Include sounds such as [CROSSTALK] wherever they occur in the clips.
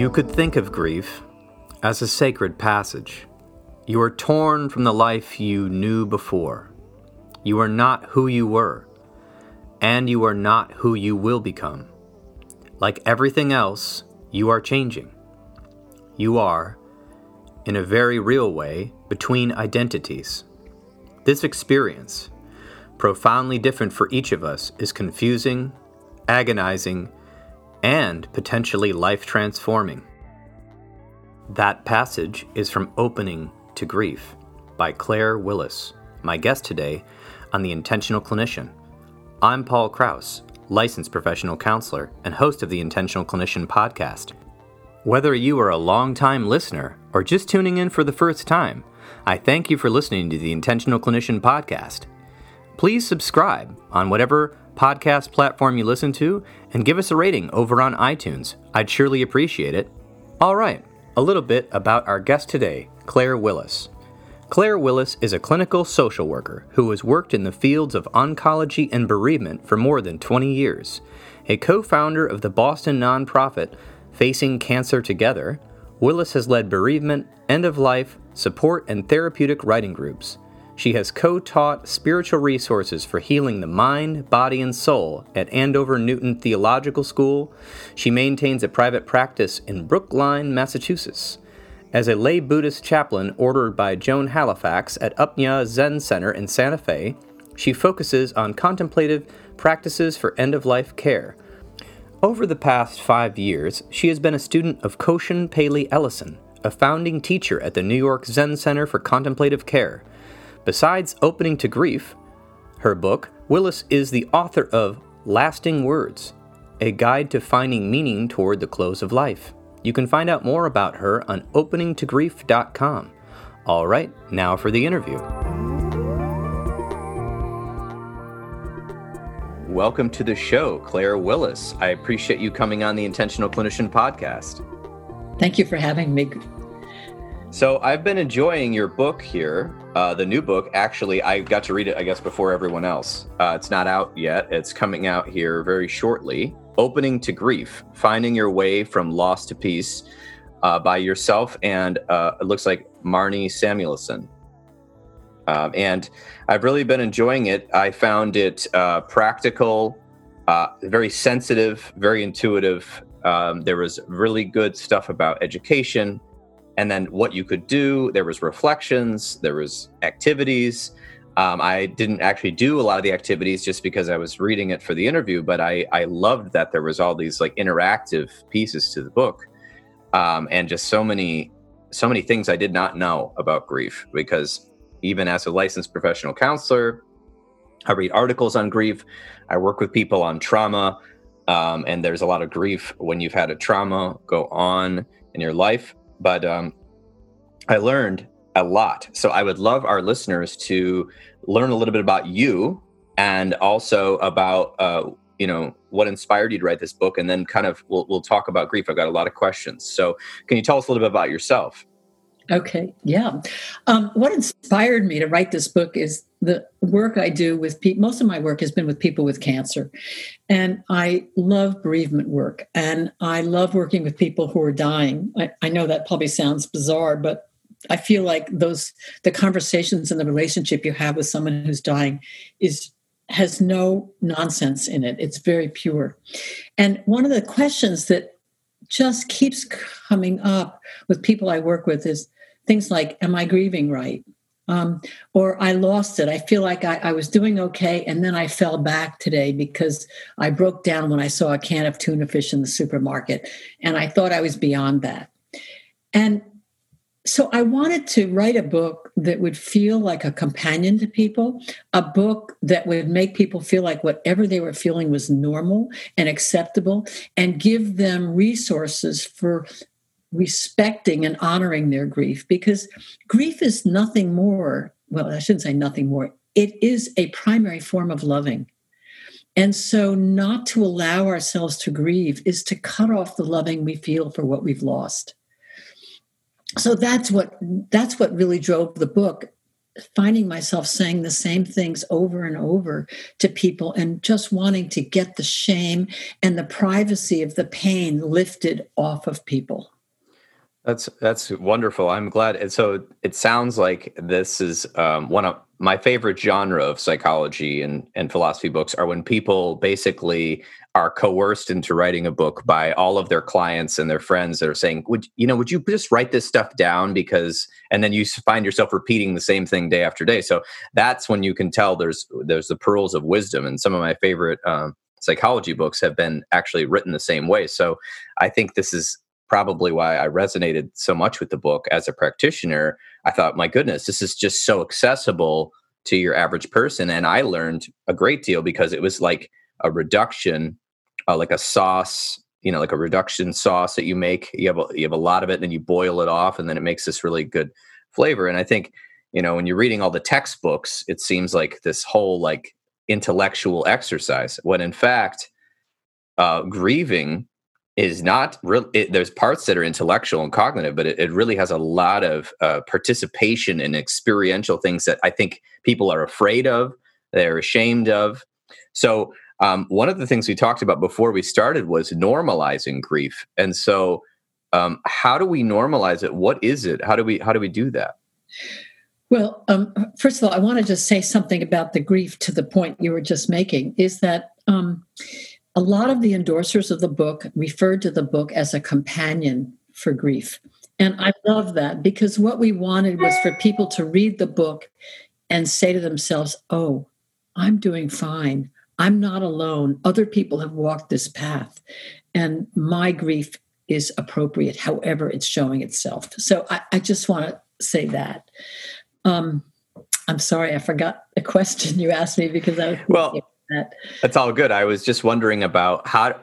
You could think of grief as a sacred passage. You are torn from the life you knew before. You are not who you were, and you are not who you will become. Like everything else, you are changing. You are, in a very real way, between identities. This experience, profoundly different for each of us, is confusing, agonizing, and potentially life transforming. That passage is from Opening to Grief by Claire Willis, my guest today on The Intentional Clinician. I'm Paul Krauss, licensed professional counselor and host of the Intentional Clinician podcast. Whether you are a long-time listener or just tuning in for the first time, I thank you for listening to the Intentional Clinician podcast. Please subscribe on whatever podcast platform you listen to and give us a rating over on iTunes. I'd surely appreciate it. All right, a little bit about our guest today, Claire Willis. Claire Willis is a clinical social worker who has worked in the fields of oncology and bereavement for more than 20 years. A co founder of the Boston nonprofit Facing Cancer Together, Willis has led bereavement, end of life, support, and therapeutic writing groups. She has co taught spiritual resources for healing the mind, body, and soul at Andover Newton Theological School. She maintains a private practice in Brookline, Massachusetts. As a lay Buddhist chaplain ordered by Joan Halifax at Upaya Zen Center in Santa Fe, she focuses on contemplative practices for end of life care. Over the past five years, she has been a student of Koshin Paley Ellison, a founding teacher at the New York Zen Center for Contemplative Care. Besides opening to grief, her book, Willis is the author of Lasting Words, a guide to finding meaning toward the close of life. You can find out more about her on openingtogrief.com. All right, now for the interview. Welcome to the show, Claire Willis. I appreciate you coming on the Intentional Clinician podcast. Thank you for having me. So I've been enjoying your book here. Uh, the new book, actually, I got to read it, I guess, before everyone else. Uh, it's not out yet. It's coming out here very shortly. Opening to Grief: Finding Your Way from Loss to Peace, uh, by yourself and uh, it looks like Marnie Samuelson. Um, and I've really been enjoying it. I found it uh, practical, uh, very sensitive, very intuitive. Um, there was really good stuff about education and then what you could do there was reflections there was activities. Um, i didn't actually do a lot of the activities just because i was reading it for the interview but i i loved that there was all these like interactive pieces to the book. Um, and just so many so many things i did not know about grief because even as a licensed professional counselor i read articles on grief. I work with people on trauma um, and there's a lot of grief when you've had a trauma go on in your life but um, I learned a lot. So I would love our listeners to learn a little bit about you and also about uh, you know what inspired you to write this book, and then kind of we'll we'll talk about grief. I've got a lot of questions. So can you tell us a little bit about yourself? Okay, yeah. Um, what inspired me to write this book is the work I do with people. Most of my work has been with people with cancer. And I love bereavement work. And I love working with people who are dying. I, I know that probably sounds bizarre, but I feel like those the conversations and the relationship you have with someone who's dying is has no nonsense in it. It's very pure. And one of the questions that just keeps coming up with people I work with is things like, Am I grieving right? Um, or I lost it. I feel like I, I, was doing okay, and then I fell back today because I broke down when I saw a can of tuna fish in the supermarket, and I thought I was beyond that. And so I wanted to write a book that would feel like a companion to people, a book that would make people feel like whatever they were feeling was normal and acceptable, and give them resources for respecting and honoring their grief because grief is nothing more well i shouldn't say nothing more it is a primary form of loving and so not to allow ourselves to grieve is to cut off the loving we feel for what we've lost so that's what that's what really drove the book finding myself saying the same things over and over to people and just wanting to get the shame and the privacy of the pain lifted off of people. That's that's wonderful. I'm glad. And so it sounds like this is um, one of my favorite genre of psychology and, and philosophy books are when people basically are coerced into writing a book by all of their clients and their friends that are saying, "Would you know? Would you just write this stuff down?" Because and then you find yourself repeating the same thing day after day. So that's when you can tell there's there's the pearls of wisdom. And some of my favorite um, psychology books have been actually written the same way. So I think this is probably why I resonated so much with the book as a practitioner. I thought, my goodness, this is just so accessible to your average person, and I learned a great deal because it was like a reduction, uh, like a sauce, you know, like a reduction sauce that you make. You have a, you have a lot of it, and then you boil it off, and then it makes this really good flavor. And I think, you know, when you're reading all the textbooks, it seems like this whole like intellectual exercise, when in fact, uh, grieving is not real. There's parts that are intellectual and cognitive, but it, it really has a lot of uh, participation and experiential things that I think people are afraid of, they're ashamed of. So um, one of the things we talked about before we started was normalizing grief. And so, um, how do we normalize it? What is it? How do we how do we do that? Well, um, first of all, I want to just say something about the grief to the point you were just making. Is that um, a lot of the endorsers of the book referred to the book as a companion for grief. And I love that because what we wanted was for people to read the book and say to themselves, Oh, I'm doing fine. I'm not alone. Other people have walked this path, and my grief is appropriate, however, it's showing itself. So I, I just want to say that. Um, I'm sorry, I forgot the [LAUGHS] question you asked me because I was well. That. That's all good. I was just wondering about how.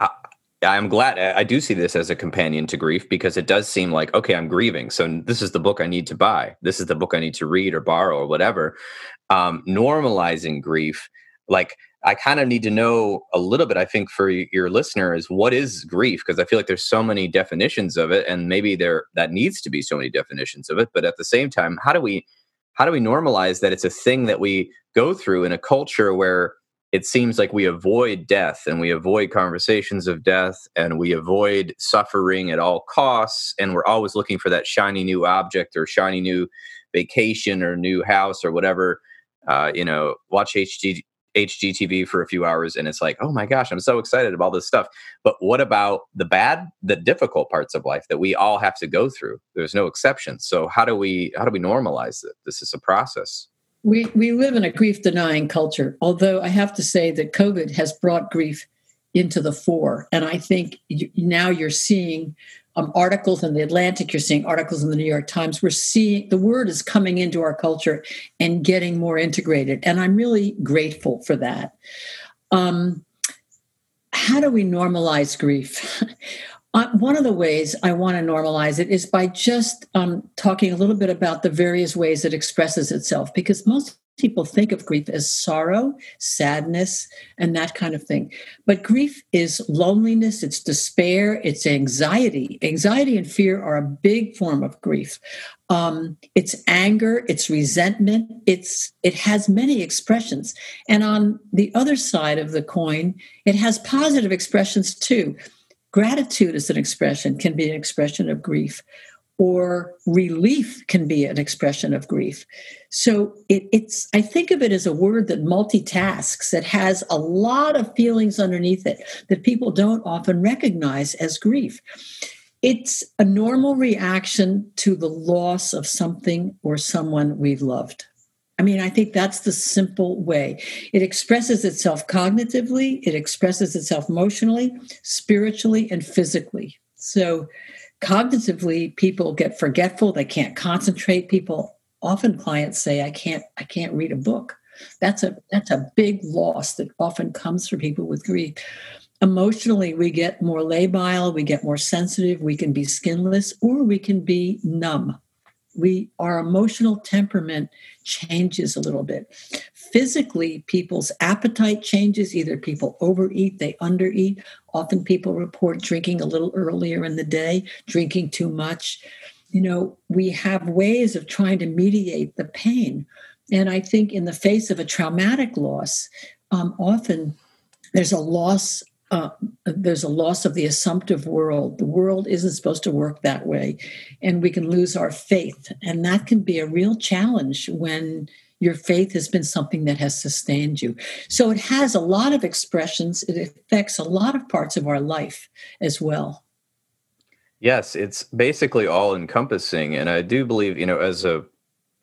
I'm glad I do see this as a companion to grief because it does seem like okay, I'm grieving, so this is the book I need to buy. This is the book I need to read or borrow or whatever. Um, normalizing grief, like I kind of need to know a little bit, I think, for your listener is what is grief? Because I feel like there's so many definitions of it, and maybe there that needs to be so many definitions of it. But at the same time, how do we how do we normalize that it's a thing that we go through in a culture where it seems like we avoid death and we avoid conversations of death and we avoid suffering at all costs and we're always looking for that shiny new object or shiny new vacation or new house or whatever uh, you know watch HG, HGTV for a few hours and it's like, oh my gosh, I'm so excited about this stuff. But what about the bad, the difficult parts of life that we all have to go through? There's no exception. So how do we how do we normalize it? This is a process. We we live in a grief denying culture. Although I have to say that COVID has brought grief into the fore, and I think now you're seeing um, articles in the Atlantic, you're seeing articles in the New York Times. We're seeing the word is coming into our culture and getting more integrated. And I'm really grateful for that. Um, how do we normalize grief? [LAUGHS] uh, one of the ways I want to normalize it is by just um, talking a little bit about the various ways it expresses itself, because most people think of grief as sorrow, sadness, and that kind of thing. But grief is loneliness, it's despair, it's anxiety. Anxiety and fear are a big form of grief. Um, it's anger, it's resentment, it's it has many expressions. And on the other side of the coin, it has positive expressions too. Gratitude is an expression, can be an expression of grief or relief can be an expression of grief. So it, it's, I think of it as a word that multitasks, that has a lot of feelings underneath it that people don't often recognize as grief. It's a normal reaction to the loss of something or someone we've loved. I mean, I think that's the simple way. It expresses itself cognitively, it expresses itself emotionally, spiritually, and physically. So, cognitively people get forgetful they can't concentrate people often clients say i can't i can't read a book that's a that's a big loss that often comes for people with grief emotionally we get more labile we get more sensitive we can be skinless or we can be numb we our emotional temperament changes a little bit. Physically people's appetite changes either people overeat they undereat. Often people report drinking a little earlier in the day drinking too much. You know we have ways of trying to mediate the pain. And I think in the face of a traumatic loss, um, often there's a loss. Uh, there's a loss of the assumptive world. The world isn't supposed to work that way, and we can lose our faith, and that can be a real challenge when your faith has been something that has sustained you. So it has a lot of expressions. It affects a lot of parts of our life as well. Yes, it's basically all encompassing. And I do believe, you know, as a,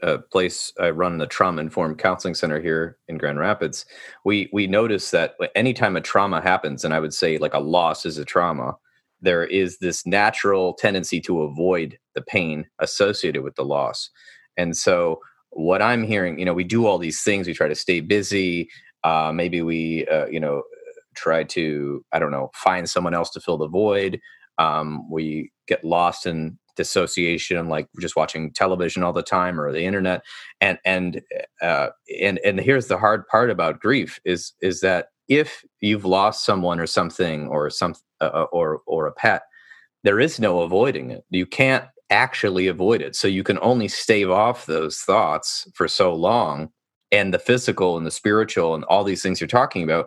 a place I run the trauma informed counseling center here in Grand Rapids, we we notice that anytime a trauma happens, and I would say like a loss is a trauma, there is this natural tendency to avoid the pain associated with the loss. And so what I'm hearing, you know, we do all these things, we try to stay busy, uh, maybe we uh, you know try to i don't know find someone else to fill the void um, we get lost in dissociation like just watching television all the time or the internet. And and uh, and and here's the hard part about grief is is that if you've lost someone or something or some uh, uh, or or a pet there is no avoiding it. You can't actually avoid it. So you can only stave off those thoughts for so long. And the physical and the spiritual and all these things you're talking about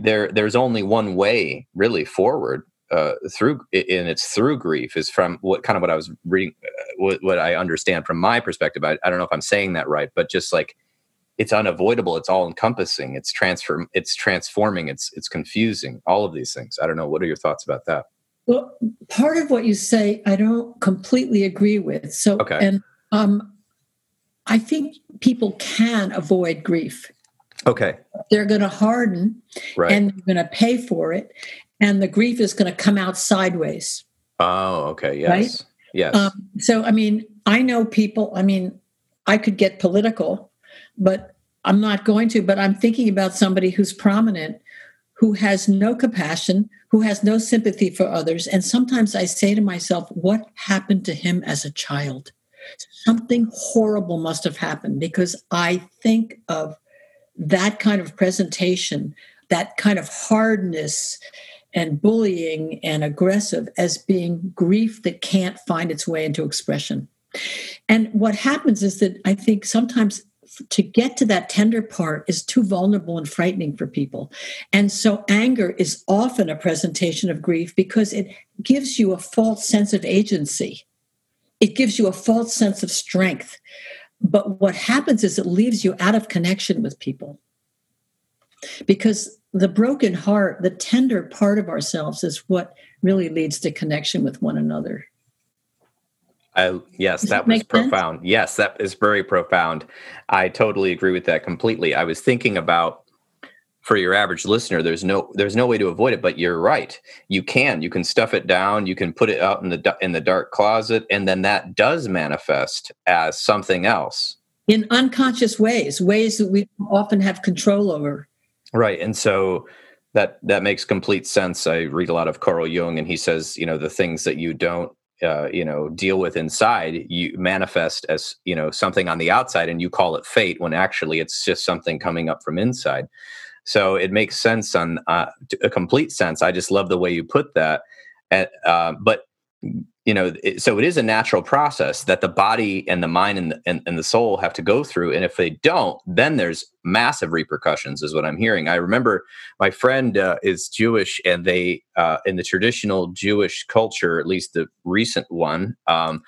there there's only one way really forward uh, through and it's through grief is from what kind of what I was reading, uh, what, what, I understand from my perspective. I, I, don't know if I'm saying that right, but just like it's unavoidable, it's all encompassing, it's transform, it's transforming, it's it's confusing, all of these things. I don't know. What are your thoughts about that? Well, part of what you say, I don't completely agree with. So, okay. and um, I think people can avoid grief. Okay. They're going to harden right. and they're going to pay for it and the grief is going to come out sideways. Oh, okay. Yes. Right? Yes. Um, so, I mean, I know people, I mean, I could get political, but I'm not going to, but I'm thinking about somebody who's prominent, who has no compassion, who has no sympathy for others. And sometimes I say to myself, what happened to him as a child? Something horrible must have happened because I think of that kind of presentation, that kind of hardness and bullying and aggressive as being grief that can't find its way into expression. And what happens is that I think sometimes to get to that tender part is too vulnerable and frightening for people. And so anger is often a presentation of grief because it gives you a false sense of agency. It gives you a false sense of strength. But what happens is it leaves you out of connection with people. Because the broken heart, the tender part of ourselves is what really leads to connection with one another. I, yes, Does that was profound. Sense? Yes, that is very profound. I totally agree with that completely. I was thinking about for your average listener, there's no there's no way to avoid it. But you're right. You can you can stuff it down. You can put it out in the in the dark closet, and then that does manifest as something else in unconscious ways, ways that we often have control over. Right. And so that that makes complete sense. I read a lot of Carl Jung and he says, you know, the things that you don't uh, you know deal with inside you manifest as you know something on the outside and you call it fate when actually it's just something coming up from inside so it makes sense on uh, a complete sense i just love the way you put that uh, but you know it, so it is a natural process that the body and the mind and the, and, and, the soul have to go through and if they don't then there's massive repercussions is what i'm hearing. I remember my friend uh, is jewish and they uh, in the traditional jewish culture at least the recent one um,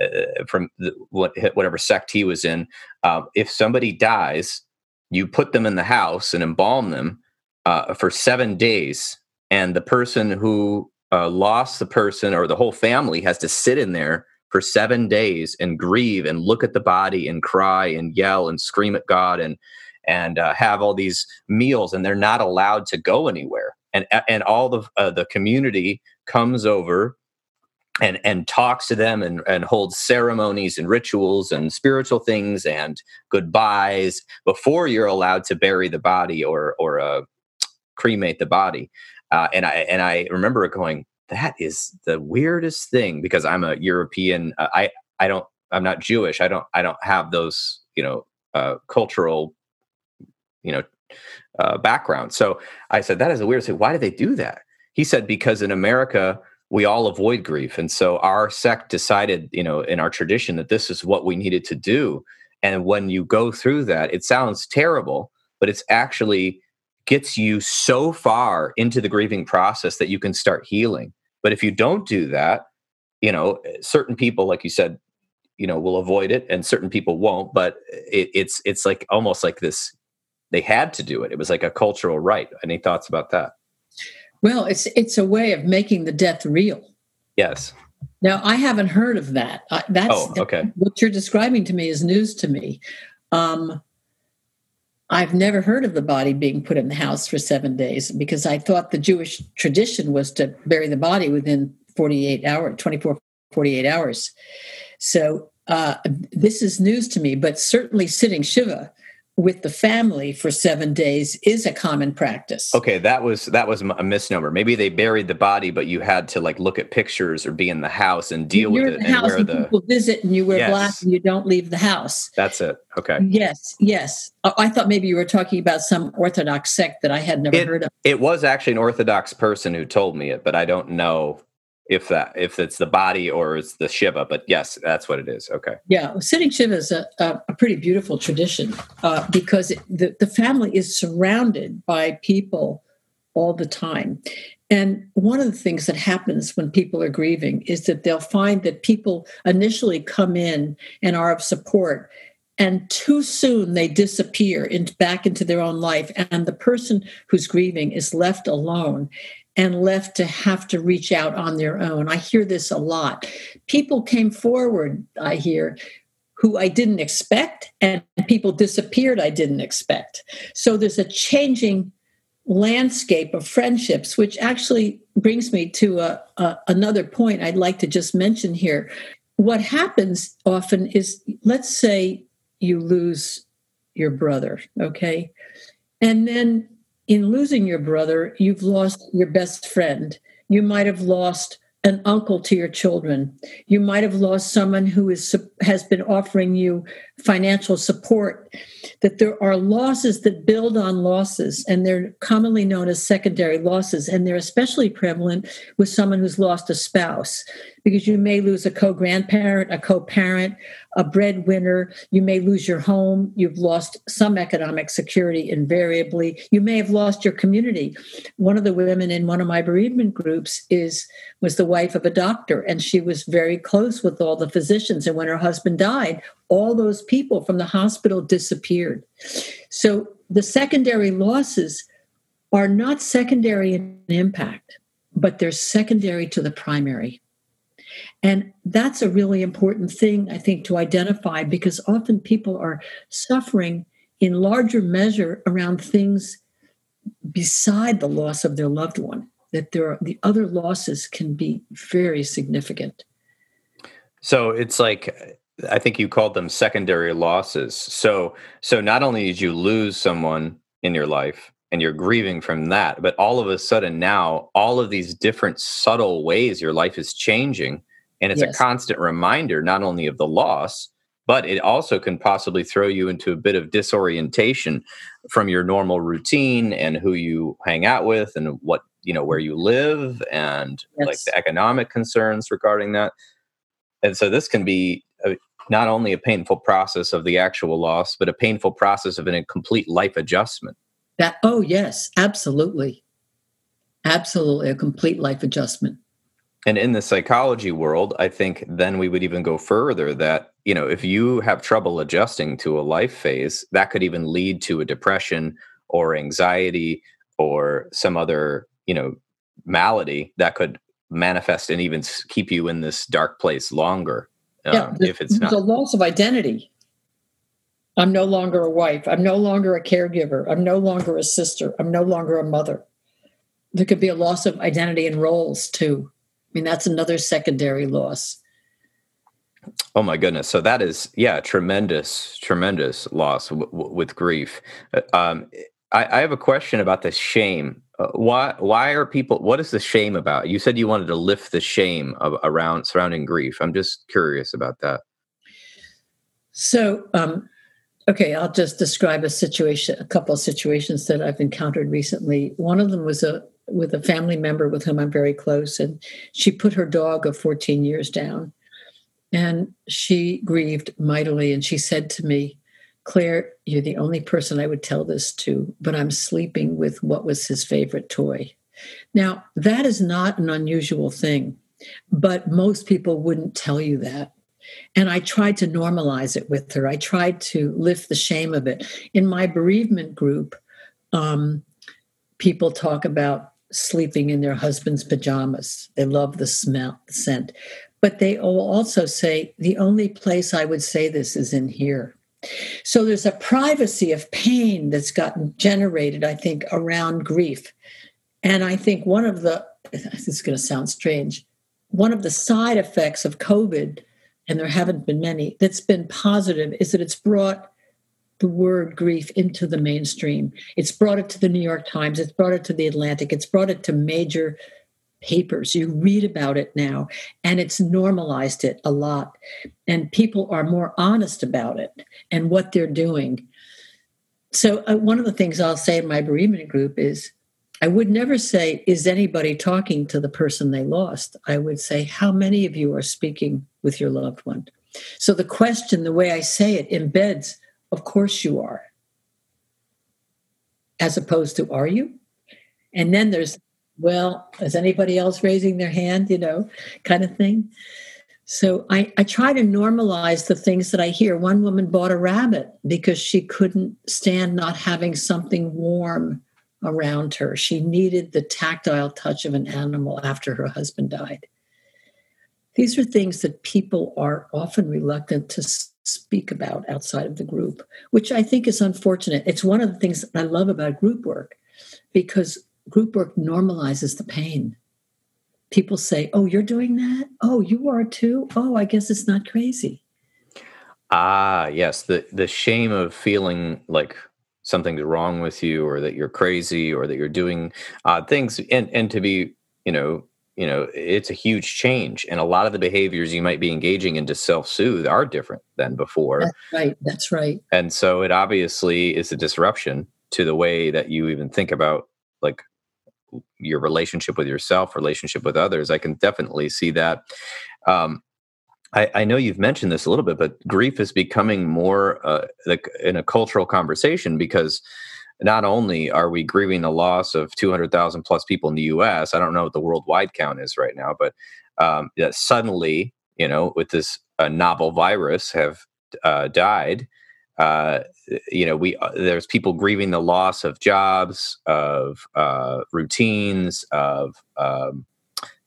uh, from the, what, whatever sect he was in uh, if somebody dies you put them in the house and embalm them uh, for seven days and the person who uh, lost the person or the whole family has to sit in there for seven days and grieve and look at the body and cry and yell and scream at God and and uh, have all these meals and they're not allowed to go anywhere. And and all the uh, the community comes over and and talks to them and and holds ceremonies and rituals and spiritual things and goodbyes before you're allowed to bury the body or or uh, cremate the body uh, and I and I remember going, that is the weirdest thing because I'm a European. Uh, I I don't I'm not Jewish. I don't I don't have those you know uh, cultural you know uh, background. So I said that is a weird thing. Why do they do that? He said because in America we all avoid grief, and so our sect decided you know in our tradition that this is what we needed to do. And when you go through that, it sounds terrible, but it's actually gets you so far into the grieving process that you can start healing. But if you don't do that, you know, certain people, like you said, you know, will avoid it, and certain people won't. But it, it's it's like almost like this. They had to do it. It was like a cultural rite. Any thoughts about that? Well, it's it's a way of making the death real. Yes. Now, I haven't heard of that. Uh, that's oh, okay. What you're describing to me is news to me. Um, I've never heard of the body being put in the house for seven days because I thought the Jewish tradition was to bury the body within 48 hours, 24, 48 hours. So uh, this is news to me, but certainly sitting Shiva with the family for seven days is a common practice. Okay, that was that was a misnomer. Maybe they buried the body, but you had to like look at pictures or be in the house and deal You're with in it the house and and the. people visit and you wear Yes. black and you don't leave the house. That's it. Okay. Yes, yes. I I thought maybe you were talking about some Orthodox sect that I had never It- heard of. It was actually an Orthodox person who told me it, but I don't know if that if it's the body or it's the Shiva. But yes, that's what it is. Okay. Yeah, sitting Shiva is a, a, pretty beautiful tradition uh, because it, the, the family is surrounded by people all the time. And one of the things that happens when people are grieving is that they'll find that people initially come in and are of support, and too soon they disappear into, back into their own life. And the person who's grieving is left alone and left to have to reach out on their own. I hear this a lot. People came forward, I hear, who I didn't expect, and people disappeared I didn't expect. So there's a changing landscape of friendships, which actually brings me to a, a, another point I'd like to just mention here. What happens often is, let's say you lose your brother, okay? And then in losing your brother, you've lost your best friend. You might have lost an uncle to your children. You might have lost someone who is has been offering you financial support. That there are losses that build on losses, and they're commonly known as secondary losses, and they're especially prevalent with someone who's lost a spouse, because you may lose a co-grandparent, a co-parent, a breadwinner. You may lose your home. You've lost some economic security invariably. You may have lost your community. One of the women in one of my bereavement groups is was the wife of a doctor, and she was very close with all the physicians. And when her husband died, all those people from the hospital disappeared. So the secondary losses are not secondary in impact, but they're secondary to the primary. And that's a really important thing, I think, to identify because often people are suffering in larger measure around things beside the loss of their loved one, that there are, the other losses can be very significant. So it's like I think you called them secondary losses. So so not only did you lose someone in your life and you're grieving from that, but all of a sudden now all of these different subtle ways your life is changing and it's Yes. a constant reminder not only of the loss but it also can possibly throw you into a bit of disorientation from your normal routine and who you hang out with and what you know where you live and like the economic concerns regarding that and so this can be a, not only a painful process of the actual loss but a painful process of an incomplete life adjustment That oh yes, absolutely. Absolutely a complete life adjustment. And in the psychology world i think then we would even go further that you know if you have trouble adjusting to a life phase that could even lead to a depression or anxiety or some other you know malady that could manifest and even keep you in this dark place longer yeah, um, there's- if it's not a loss of identity. I'm no longer a wife. I'm no longer a caregiver. I'm no longer a sister. I'm no longer a mother. There could be a loss of identity and roles too. I mean, that's another secondary loss. Oh my goodness! So that is yeah, tremendous, tremendous loss w- w- with grief. Uh, Um, I, I have a question about the shame. Uh, why? Why are people? What is the shame about? You said you wanted to lift the shame of, around surrounding grief. I'm just curious about that. So, um, okay, I'll just describe a situation, a couple of situations that I've encountered recently. One of them was a with a family member with whom I'm very close, and she put her dog of 14 years down. And she grieved mightily. And she said to me, Claire, you're the only person I would tell this to, but I'm sleeping with what was his favorite toy. Now, that is not an unusual thing, but most people wouldn't tell you that. And I tried to normalize it with her. I tried to lift the shame of it. In my bereavement group, um, people talk about sleeping in their husband's pajamas. They love the smell, the scent. But they also say, the only place I would say this is in here. So there's a privacy of pain that's gotten generated, I think, around grief. And I think one of the, [LAUGHS] this is going to sound strange, one of the side effects of COVID, and there haven't been many, that's been positive is that it's brought the word grief into the mainstream. It's brought it to the New York Times, it's brought it to the Atlantic, it's brought it to major papers. You read about it now, and it's normalized it a lot. And people are more honest about it and what they're doing. So, uh, one of the things I'll say in my bereavement group is I would never say, Is anybody talking to the person they lost? I would say, How many of you are speaking with your loved one? So, the question, the way I say it, embeds, Of course you are, as opposed to, Are you? And then there's well, is anybody else raising their hand, you know, kind of thing. So I, I try to normalize the things that I hear. One woman bought a rabbit because she couldn't stand not having something warm around her. She needed the tactile touch of an animal after her husband died. These are things that people are often reluctant to speak about outside of the group, which I think is unfortunate. It's one of the things I love about group work because group work normalizes the pain. People say, Oh, you're doing that? Oh, you are too? Oh, I guess it's not crazy. Ah, yes. The the shame of feeling like something's wrong with you or that you're crazy or that you're doing odd things and and to be, you know, you know, it's a huge change. And a lot of the behaviors you might be engaging in to self-soothe are different than before. That's right. That's right. And so it obviously is a disruption to the way that you even think about like your relationship with yourself, relationship with others. I can definitely see that. Um, I, I, know you've mentioned this a little bit, but grief is becoming more uh, like in a cultural conversation because not only are we grieving the loss of 200,000 plus people in the US, I don't know what the worldwide count is right now, but um, that suddenly, you know, with this uh, novel virus have uh, died, uh, you know, we uh, there's people grieving the loss of jobs, of uh, routines, of um,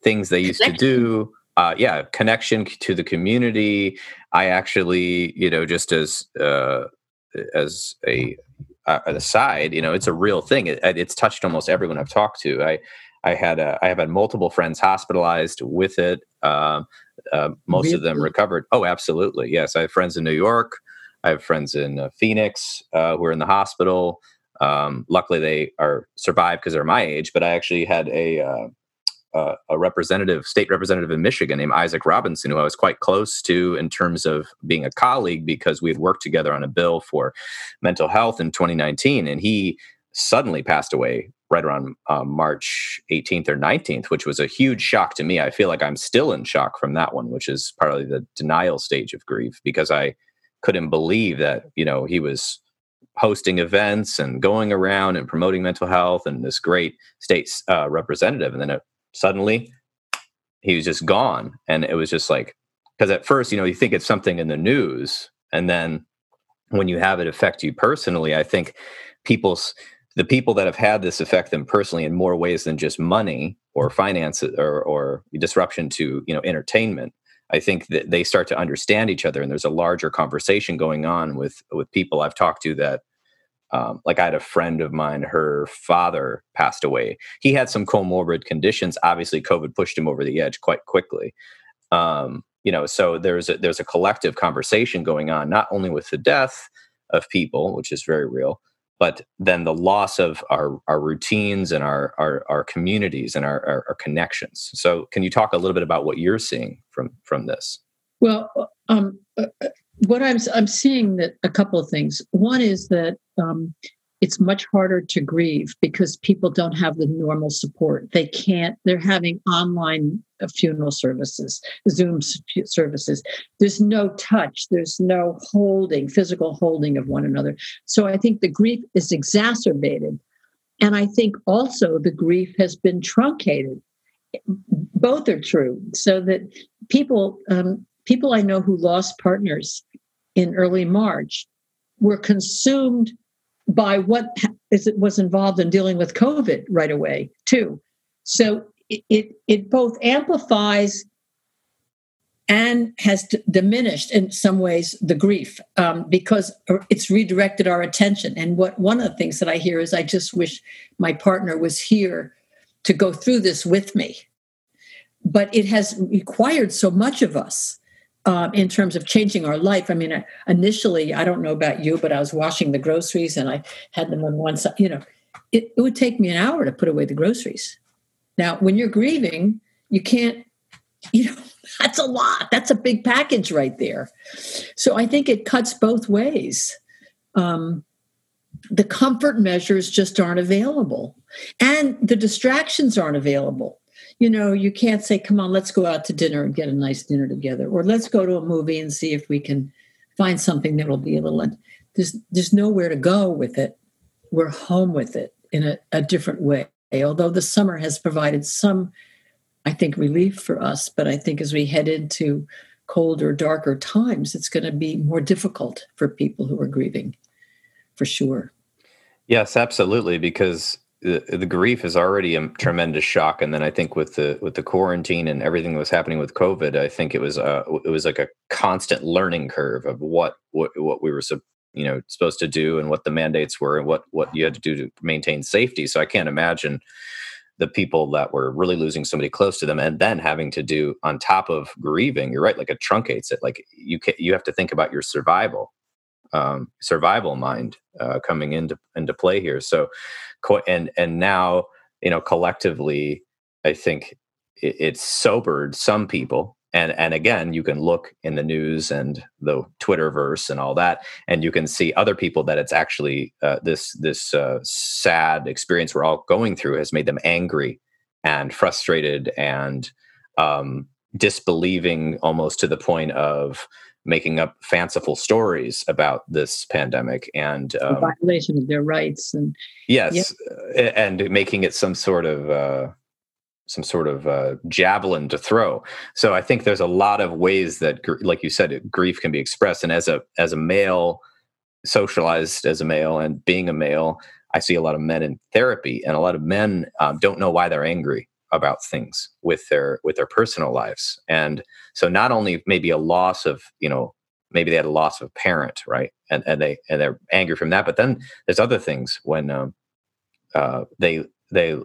things they used to do. Uh, yeah, connection to the community. I actually, you know, just as uh, as a uh, aside, you know, it's a real thing. It, it's touched almost everyone I've talked to. I I had a, I have had multiple friends hospitalized with it. Uh, uh, most really? of them recovered. Oh, absolutely. Yes, I have friends in New York. I have friends in uh, Phoenix uh, who are in the hospital. Um, luckily, they are survived because they're my age. But I actually had a uh, a representative, state representative in Michigan named Isaac Robinson, who I was quite close to in terms of being a colleague because we had worked together on a bill for mental health in 2019, and he suddenly passed away right around um, March 18th or 19th, which was a huge shock to me. I feel like I'm still in shock from that one, which is partly the denial stage of grief because I couldn't believe that you know he was hosting events and going around and promoting mental health and this great state uh, representative and then it, suddenly he was just gone and it was just like because at first you know you think it's something in the news and then when you have it affect you personally i think people's the people that have had this affect them personally in more ways than just money or finances or, or disruption to you know entertainment I think that they start to understand each other, and there's a larger conversation going on with with people I've talked to that. Um, like I had a friend of mine, her father passed away. He had some comorbid conditions. Obviously, COVID pushed him over the edge quite quickly. Um, you know, so there's a, there's a collective conversation going on, not only with the death of people, which is very real, but then the loss of our, our routines and our, our, our communities and our, our, our, connections. So, can you talk a little bit about what you're seeing from from this? Well, um, uh, uh, what I'm I'm seeing that a couple of things. One is that um, it's much harder to grieve because people don't have the normal support. They can't, they're having online uh, funeral services, Zoom services. There's no touch, there's no holding, physical holding of one another. So I think the grief is exacerbated. And I think also the grief has been truncated. Both are true. So that people, um, people I know who lost partners in early March were consumed by what is it was involved in dealing with COVID right away too. So it it, it both amplifies and has d- diminished in some ways the grief um, because it's redirected our attention. And what one of the things that I hear is, I just wish my partner was here to go through this with me. But it has required so much of us um, in terms of changing our life. I mean, uh, initially, I don't know about you, but I was washing the groceries and I had them on one side. You know, it, it would take me an hour to put away the groceries. Now, when you're grieving, you can't, you know, [LAUGHS] that's a lot. That's a big package right there. So I think it cuts both ways. Um, the comfort measures just aren't available, and the distractions aren't available you know, you can't say, come on, let's go out to dinner and get a nice dinner together, or let's go to a movie and see if we can find something that'll be a little. There's there's nowhere to go with it. We're home with it in a, a different way. Although the summer has provided some, I think, relief for us, but I think as we head into colder, darker times, it's going to be more difficult for people who are grieving, for sure. Yes, absolutely, because the, the grief is already a tremendous shock, and then I think with the with the quarantine and everything that was happening with COVID, I think it was uh it was like a constant learning curve of what what what we were you know supposed to do and what the mandates were and what what you had to do to maintain safety. So I can't imagine the people that were really losing somebody close to them and then having to do on top of grieving you're right like it truncates it like you can you have to think about your survival um, survival mind uh, coming into into play here. So, and and now you know collectively, I think it, it's sobered some people. And and again, you can look in the news and the Twitterverse and all that, and you can see other people that it's actually uh, this this uh, sad experience we're all going through has made them angry and frustrated and um, disbelieving almost to the point of making up fanciful stories about this pandemic and um, violation of their rights and yes yeah. and making it some sort of uh, some sort of uh, javelin to throw. So i think there's a lot of ways that like you said grief can be expressed. And as a as a male socialized as a male and being a male i see a lot of men in therapy and a lot of men um, don't know why they're angry about things with their with their personal lives. And so not only maybe a loss of you know maybe they had a loss of a parent right? And and they and they're angry from that but then there's other things when um, uh, they they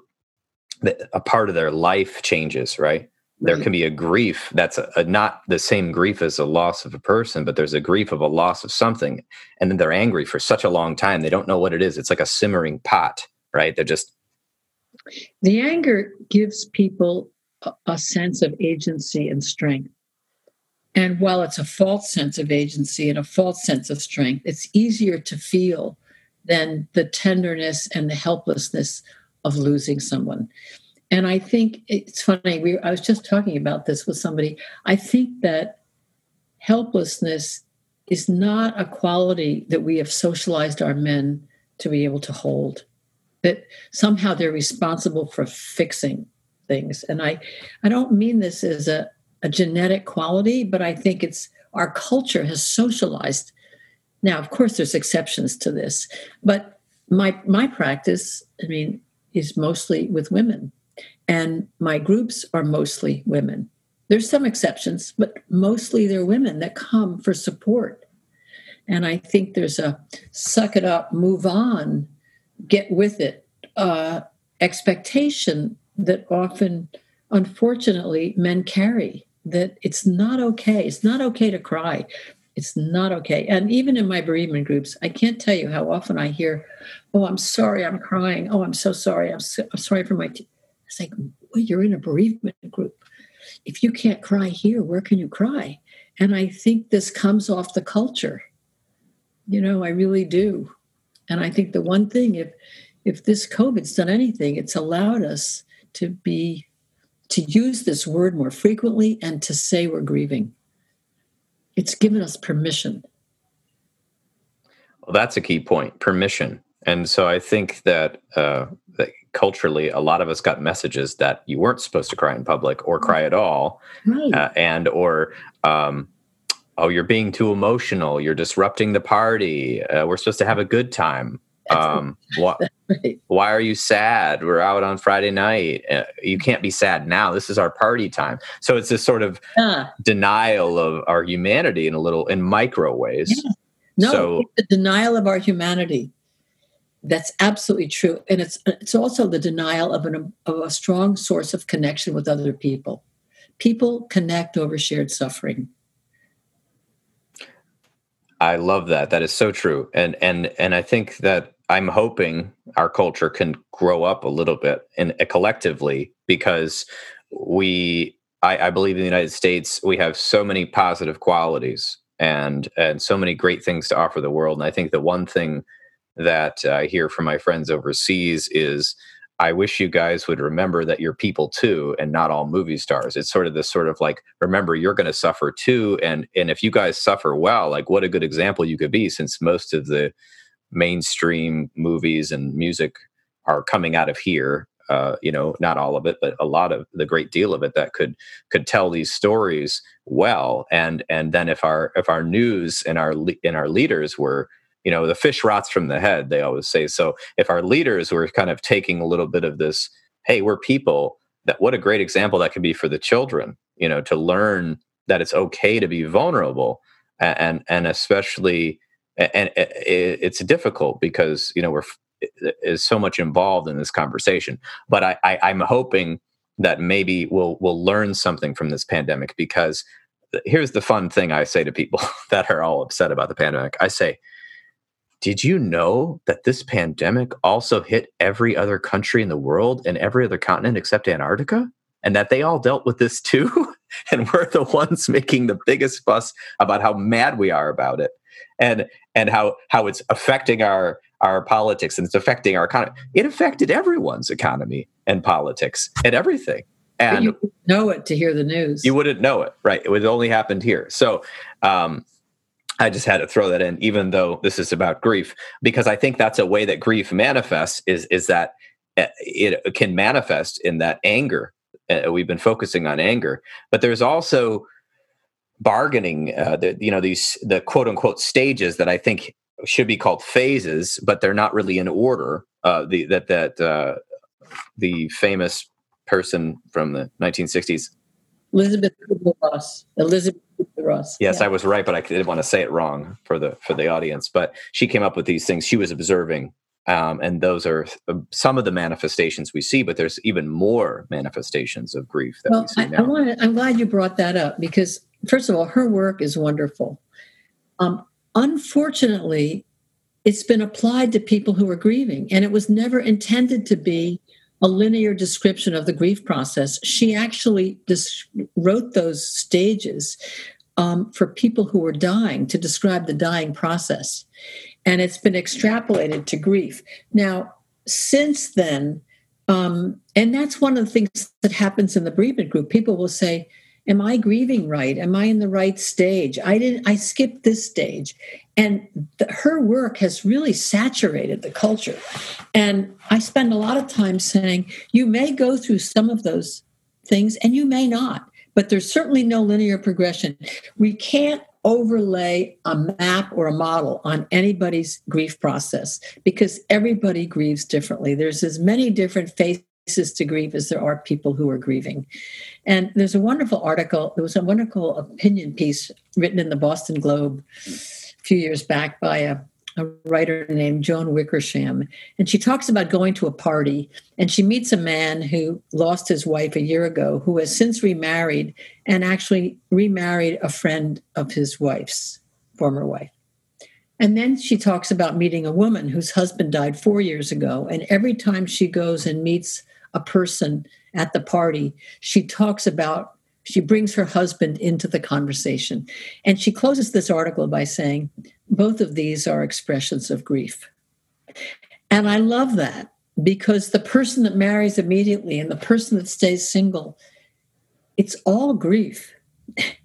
a part of their life changes right? There can be a grief that's a, a, not the same grief as a loss of a person but there's a grief of a loss of something. And then they're angry for such a long time they don't know what it is. It's like a simmering pot right? They're just the anger gives people a, sense of agency and strength. And while it's a false sense of agency and a false sense of strength, it's easier to feel than the tenderness and the helplessness of losing someone. And I think it's funny. We, I was just talking about this with somebody. I think that helplessness is not a quality that we have socialized our men to be able to hold that somehow they're responsible for fixing things. And I, I don't mean this as a, a genetic quality, but I think it's our culture has socialized. Now, of course, there's exceptions to this, but my my practice, I mean, is mostly with women, and my groups are mostly women. There's some exceptions, but mostly they're women that come for support. And I think there's a suck it up, move on get with it uh, expectation that often, unfortunately, men carry that it's not okay. It's not okay to cry. It's not okay. And even in my bereavement groups, I can't tell you how often I hear, "Oh, I'm sorry, I'm crying. Oh, I'm so sorry. I'm, so, I'm sorry for my." T-. It's like, well, you're in a bereavement group. If you can't cry here, where can you cry? And I think this comes off the culture. You know, I really do And I think the one thing, if if this COVID's done anything, it's allowed us to be to use this word more frequently and to say we're grieving. It's given us permission. Well, that's a key point permission. And so I think that, uh, that culturally, a lot of us got messages that you weren't supposed to cry in public or cry at all, right. uh, and or um, oh, you're being too emotional, you're disrupting the party. Uh, we're supposed to have a good time. Um, [LAUGHS] why, why are you sad? We're out on Friday night. Uh, you can't be sad now. This is our party time. So it's this sort of uh, denial of our humanity in a little in micro ways. Yeah. No, so, the denial of our humanity. That's absolutely true, and it's it's also the denial of an of a strong source of connection with other people. People connect over shared suffering. I love that. That is so true, and and and I think that I'm hoping our culture can grow up a little bit and uh, collectively because we, I, I, believe in the United States, we have so many positive qualities and and so many great things to offer the world. And I think the one thing that I hear from my friends overseas is. I wish you guys would remember that you're people too and not all movie stars. It's sort of this sort of like remember you're going to suffer too and and if you guys suffer well, like what a good example you could be since most of the mainstream movies and music are coming out of here uh, you know not all of it but a lot of the great deal of it that could could tell these stories well and and then if our if our news and our and our leaders were you know the fish rots from the head they always say. So if our leaders were kind of taking a little bit of this hey we're people that what a great example that could be for the children you know to learn that it's okay to be vulnerable and and especially and it's difficult because you know we're is so much involved in this conversation. But I, I i'm hoping that maybe we'll we'll learn something from this pandemic because uh, here's the fun thing i say to people [LAUGHS] that are all upset about the pandemic. I say did you know that this pandemic also hit every other country in the world and every other continent except antarctica and that they all dealt with this too [LAUGHS] and we're the ones making the biggest fuss about how mad we are about it and and how how it's affecting our our politics and it's affecting our economy. It affected everyone's economy and politics and everything. And but you know it to hear the news. You wouldn't know it, right? It would only happened here. So um, I just had to throw that in, even though this is about grief, because I think that's a way that grief manifests. Is is that eh, it can manifest in that anger. Uh, we've been focusing on anger, but there's also bargaining uh, the you know these the quote unquote stages that I think should be called phases, but they're not really in order. Uh, the that that uh, the famous person from the 1960s, Elizabeth Kubler Ross. Elizabeth Ross. Yes, yeah. I was right, but I didn't want to say it wrong for the for the audience. But she came up with these things. She was observing um, and those are some of the manifestations we see, but there's even more manifestations of grief that well, we see now. I, I wanna, I'm glad you brought that up because, first of all, her work is wonderful. Um, unfortunately, it's been applied to people who are grieving, and it was never intended to be a linear description of the grief process. She actually dis- wrote those stages um, for people who were dying to describe the dying process and it's been extrapolated to grief. Now, since then, um, and that's one of the things that happens in the bereavement group. People will say, "Am I grieving right? Am I in the right stage? I didn't. I skipped this stage." And the, her work has really saturated the culture. And I spend a lot of time saying, "You may go through some of those things, and you may not." But there's certainly no linear progression. We can't overlay a map or a model on anybody's grief process because everybody grieves differently. There's as many different faces to grieve as there are people who are grieving. And there's a wonderful article, there was a wonderful opinion piece written in the Boston Globe a few years back by a a writer named Joan Wickersham. And she talks about going to a party and she meets a man who lost his wife a year ago, who has since remarried and actually remarried a friend of his wife's former wife. And then she talks about meeting a woman whose husband died four years ago. And every time she goes and meets a person at the party, she talks about she brings her husband into the conversation. And she closes this article by saying, both of these are expressions of grief. And I love that because the person that marries immediately and the person that stays single, it's all grief.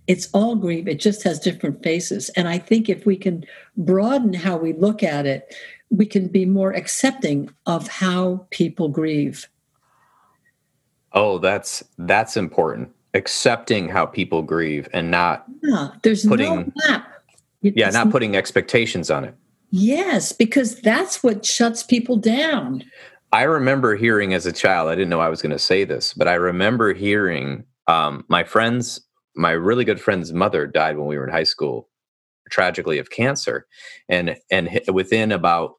It's all grief. It just has different faces. And I think if we can broaden how we look at it, we can be more accepting of how people grieve. Oh, that's that's important. Accepting how people grieve and not yeah, there's putting, no map. yeah, not putting expectations on it. Yes, because that's what shuts people down. I remember hearing as a child, I didn't know I was going to say this, but I remember hearing um, my friends, my really good friend's mother died when we were in high school, tragically of cancer. And, and within about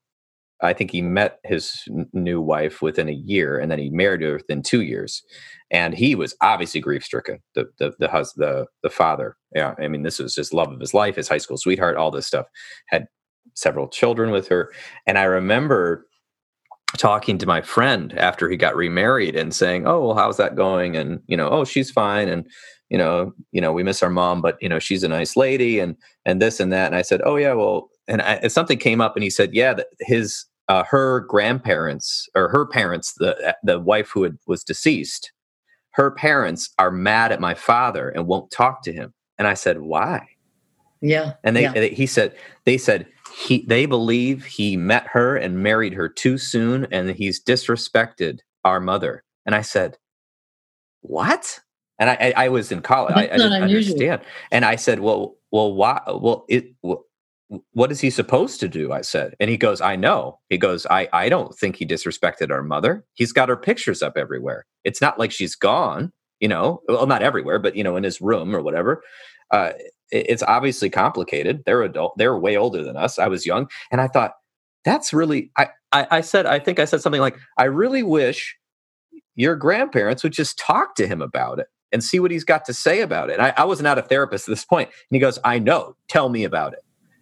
I think he met his new wife within a year, and then he married her within two years. And he was obviously grief stricken. The the the hus- the the father. Yeah, I mean, this was his love of his life, his high school sweetheart, all this stuff. Had several children with her, and I remember talking to my friend after he got remarried and saying, "Oh, well, how's that going?" And you know, "Oh, she's fine." And you know, you know, we miss our mom, but you know, she's a nice lady, and and this and that. And I said, "Oh yeah, well." And I, something came up and he said yeah his uh, her grandparents or her parents the the wife who had, was deceased her parents are mad at my father and won't talk to him and i said why yeah and they, yeah. they he said they said he they believe he met her and married her too soon and he's disrespected our mother and i said what and I, I, I was in college. I, I, didn't unusual. understand. And I said, "Well, well, why? Well, it. Well, what is he supposed to do? I said. And he goes, I know. He goes, I, I don't think he disrespected our mother. He's got her pictures up everywhere. It's not like she's gone, you know, well, not everywhere, but, you know, in his room or whatever. Uh, it, it's obviously complicated. They're adult. They're way older than us. I was young. And I thought, that's really, I, I, I said, I think I said something like, I really wish your grandparents would just talk to him about it and see what he's got to say about it. I, I was not a therapist at this point. And he goes, I know. Tell me about it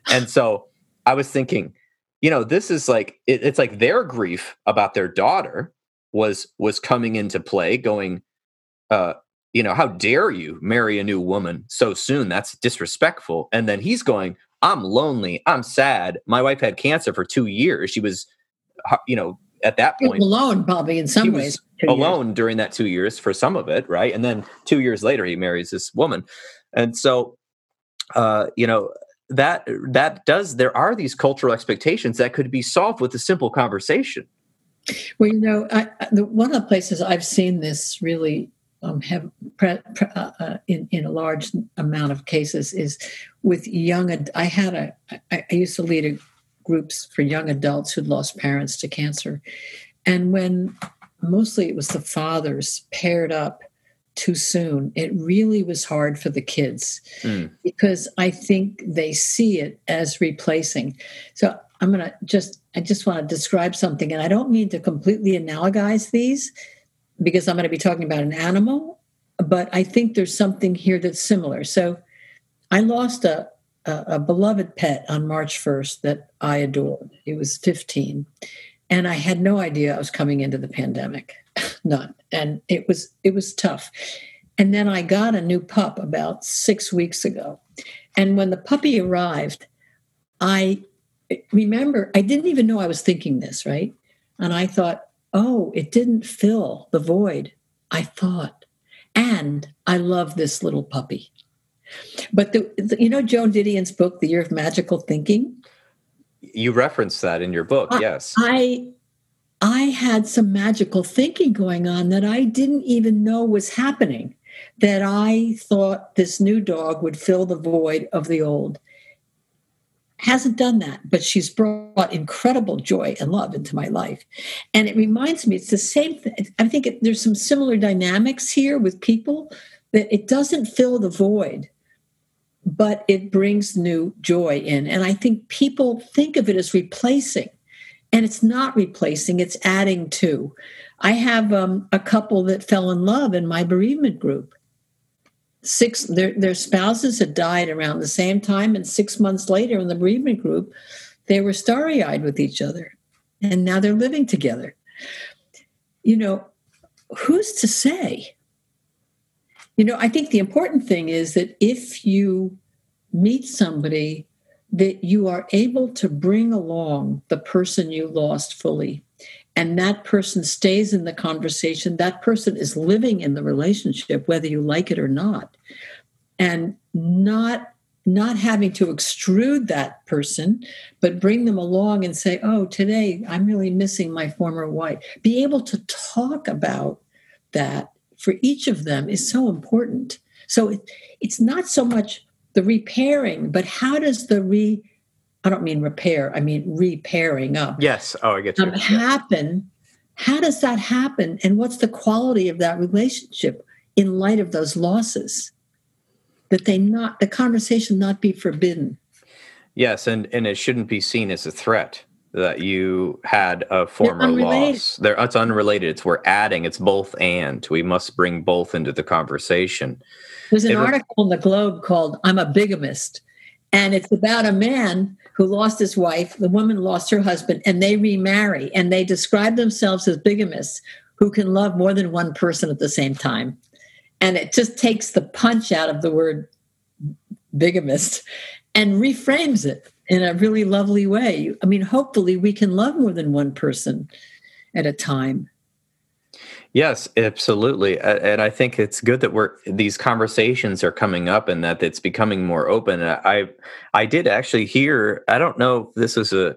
and so I was thinking, you know, this is like it, it's like their grief about their daughter was was coming into play, going, uh, you know, how dare you marry a new woman so soon? That's disrespectful. And then he's going, I'm lonely. I'm sad. My wife had cancer for two years. She was, you know, at that point alone, probably in some ways. Alone years. during that two years for some of it, right? And then two years later, he marries this woman, and so, uh, you know, that that does there are these cultural expectations that could be solved with a simple conversation. Well you know I, the, one of the places i've seen this really um, have pre, pre, uh, uh, in in a large amount of cases is with young ad- i had a I, I used to lead a, groups for young adults who'd lost parents to cancer. And when mostly it was the fathers paired up too soon, it really was hard for the kids mm. because I think they see it as replacing. So I'm going to just, I just want to describe something, and I don't mean to completely analogize these because I'm going to be talking about an animal, but I think there's something here that's similar. So I lost a, a, a beloved pet on March 1st that I adored. He was 15, and I had no idea I was coming into the pandemic [COUGHS] none. And it was it was tough. And then i got a new pup about six weeks ago. And when the puppy arrived i remember i didn't even know i was thinking this right? And i thought oh it didn't fill the void i thought. And i love this little puppy. But the, the you know joan didion's book the year of magical thinking? You reference that in your book yes. I I had some magical thinking going on that I didn't even know was happening. That I thought this new dog would fill the void of the old. Hasn't done that, but she's brought incredible joy and love into my life. And it reminds me, it's the same thing. I think it, there's some similar dynamics here with people that it doesn't fill the void, but it brings new joy in. And I think people think of it as replacing and it's not replacing it's adding to. I have um, a couple that fell in love in my bereavement group. Six their, their spouses had died around the same time and six months later in the bereavement group they were starry-eyed with each other. And now they're living together. You know who's to say? You know i think the important thing is that if you meet somebody that you are able to bring along the person you lost fully. And that person stays in the conversation. That person is living in the relationship whether you like it or not. And not not having to extrude that person but bring them along and say oh today i'm really missing my former wife. Be able to talk about that for each of them is so important. So it, it's not so much the repairing, but how does the re I don't mean repair, I mean repairing up. Yes. Oh, I get you. Um, happen. How does that happen? And what's the quality of that relationship in light of those losses? That they not the conversation not be forbidden. Yes, and and it shouldn't be seen as a threat that you had a former loss. There, it's unrelated. It's we're adding. It's both and. We must bring both into the conversation. There's an article in the Globe called "I'm a Bigamist," and it's about a man who lost his wife. The woman lost her husband, and they remarry, and they describe themselves as bigamists who can love more than one person at the same time. And it just takes the punch out of the word bigamist and reframes it in a really lovely way. I mean, hopefully, we can love more than one person at a time. Yes, absolutely, and I think it's good that we're these conversations are coming up and that it's becoming more open. I I did actually hear. I don't know if this was a.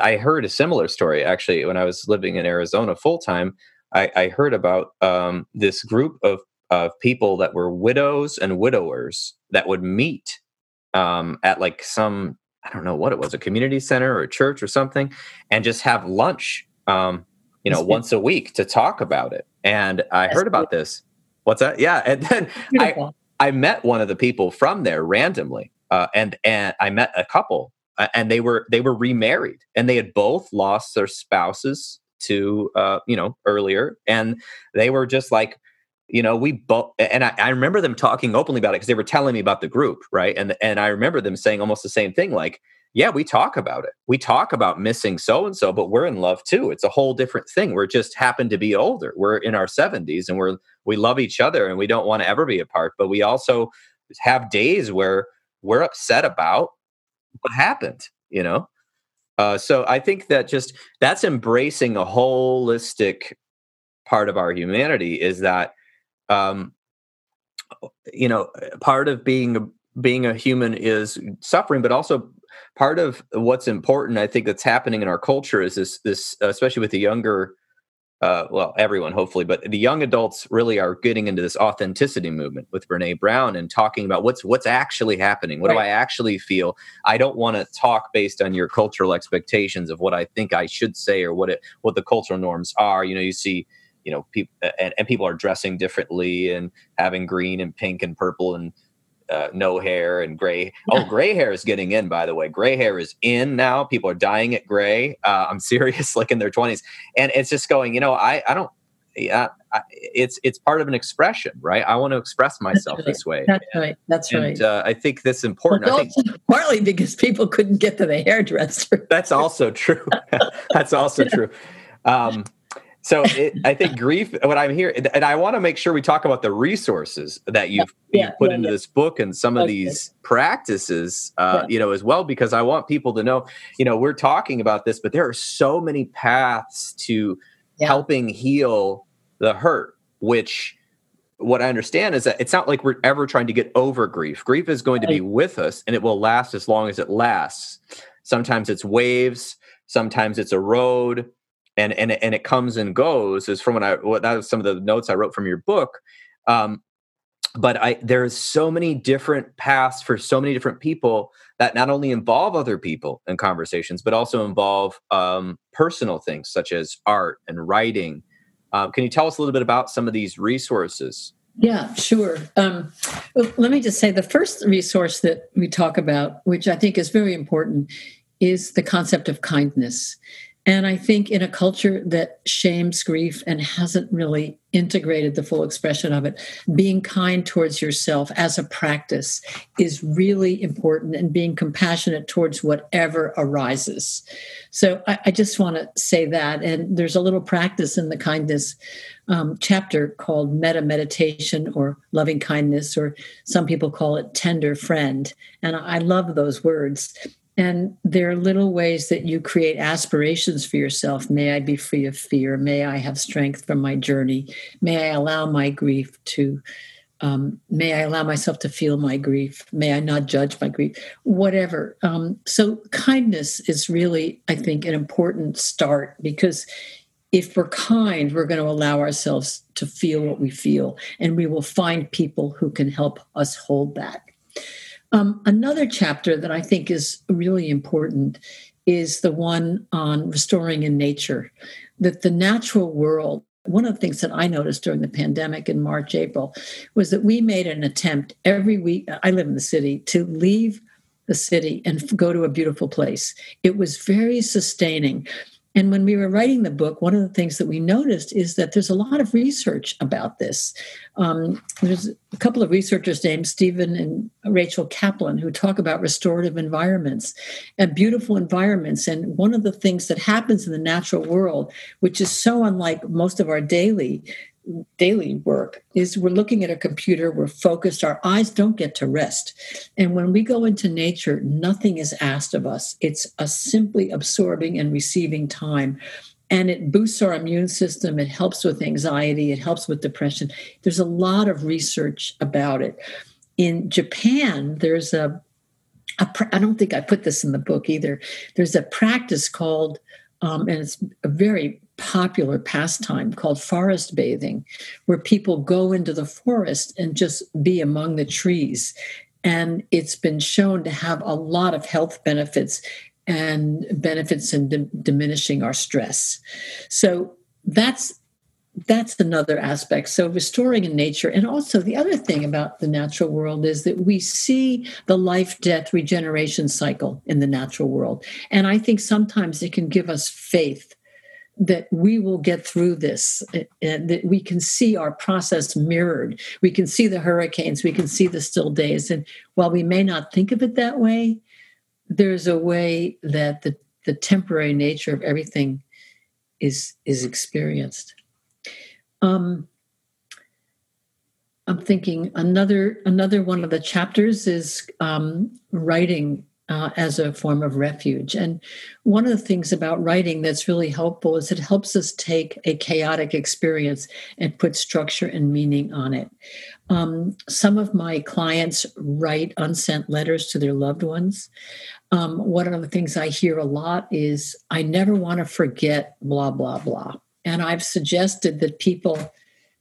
I heard a similar story actually when I was living in Arizona full time. I, I, heard about um, this group of of people that were widows and widowers that would meet um, at like some I don't know what it was a community center or a church or something, and just have lunch. Um, you know, once a week to talk about it. And I That's heard about beautiful. this. What's that? Yeah, and then I I met one of the people from there randomly, uh, and and I met a couple, uh, and they were they were remarried, and they had both lost their spouses to uh, you know earlier, and they were just like you know we both and I, I, remember them talking openly about it because they were telling me about the group right and and i remember them saying almost the same thing like yeah, we talk about it. We talk about missing so and so, but we're in love too. It's a whole different thing. We're just happen to be older. We're in our 70s and we're we love each other and we don't want to ever be apart, but we also have days where we're upset about what happened, you know? Uh, so I think that just that's embracing a holistic part of our humanity is that um, you know part of being being a human is suffering, but also part of what's important, I think, that's happening in our culture is this this especially with the younger. Uh, well, everyone, hopefully, but the young adults really are getting into this authenticity movement with Brene Brown and talking about what's what's actually happening. What right. do I actually feel? I don't want to talk based on your cultural expectations of what I think I should say or what it what the cultural norms are. You know, you see you know people and, and, people are dressing differently and having green and pink and purple and uh, no hair and gray. [LAUGHS] Oh, gray hair is getting in, by the way. Gray hair is in now. People are dying it gray. Uh, I'm [LAUGHS] serious, like in their 20s, and it's just going. You know, I I don't. Yeah, I, it's it's part of an expression, right? I want to express myself right. this way. That's right. That's and, right. Uh, I think that's important. Well, I think, [LAUGHS] partly because people couldn't get to the hairdresser. that's also true. that's also true. Um, so it, I think grief. What I'm here, and I want to make sure we talk about the resources that you've, yeah, you've put yeah, into yeah. this book and some of okay. these practices, uh, you know, as well, because I want people to know, you know, we're talking about this, but there are so many paths to helping heal the hurt. Which, what I understand is that it's not like we're ever trying to get over grief. Grief is going right. to be with us, and it will last as long as it lasts. Sometimes it's waves. Sometimes it's a road and and and it comes and goes is from when I what that was some of the notes I wrote from your book. Um, but I there's so many different paths for so many different people that not only involve other people in conversations, but also involve um, personal things such as art and writing. Um, can you tell us a little bit about some of these resources? Yeah, sure. Um, let me just say the first resource that we talk about, which I think is very important, is the concept of kindness And I think in a culture that shames grief and hasn't really integrated the full expression of it, being kind towards yourself as a practice is really important and being compassionate towards whatever arises. So I, I just want to say that. And there's a little practice in the kindness um, chapter called metta meditation or loving kindness, or some people call it tender friend. And I love those words and there are little ways that you create aspirations for yourself. May I be free of fear. May I have strength from my journey. May I allow my grief to, um, may I allow myself to feel my grief. May I not judge my grief, whatever. Um, so, kindness is really, I think, an important start because if we're kind, we're going to allow ourselves to feel what we feel, and we will find people who can help us hold that. Um, another chapter that I think is really important is the one on restoring in nature, that the natural world. One of the things that I noticed during the pandemic in March, April, was that we made an attempt every week. I live in the city to leave the city and go to a beautiful place. It was very sustaining. And when we were writing the book, one of the things that we noticed is that there's a lot of research about this. Um, there's a couple of researchers named Stephen and Rachel Kaplan who talk about restorative environments and beautiful environments. And one of the things that happens in the natural world, which is so unlike most of our daily daily work is we're looking at a computer we're focused our eyes don't get to rest. And when we go into nature nothing is asked of us. It's a simply absorbing and receiving time. And it boosts our immune system it helps with anxiety it helps with depression. There's a lot of research about it. In japan there's a a I don't think I put this in the book either. There's a practice called, um, and it's a very popular pastime called forest bathing, where people go into the forest and just be among the trees. And it's been shown to have a lot of health benefits and benefits in di- diminishing our stress. So that's that's another aspect. So restoring in nature. And also the other thing about the natural world is that we see the life death regeneration cycle in the natural world. And I think sometimes it can give us faith that we will get through this and that we can see our process mirrored. We can see the hurricanes, we can see the still days. And while we may not think of it that way, there's a way that the, the temporary nature of everything is is experienced. Um, I'm thinking another another one of the chapters is um, writing uh, as a form of refuge. And one of the things about writing that's really helpful is it helps us take a chaotic experience and put structure and meaning on it. Um, some of my clients write unsent letters to their loved ones. Um, one of the things I hear a lot is, I never want to forget blah, blah, blah. And I've suggested that people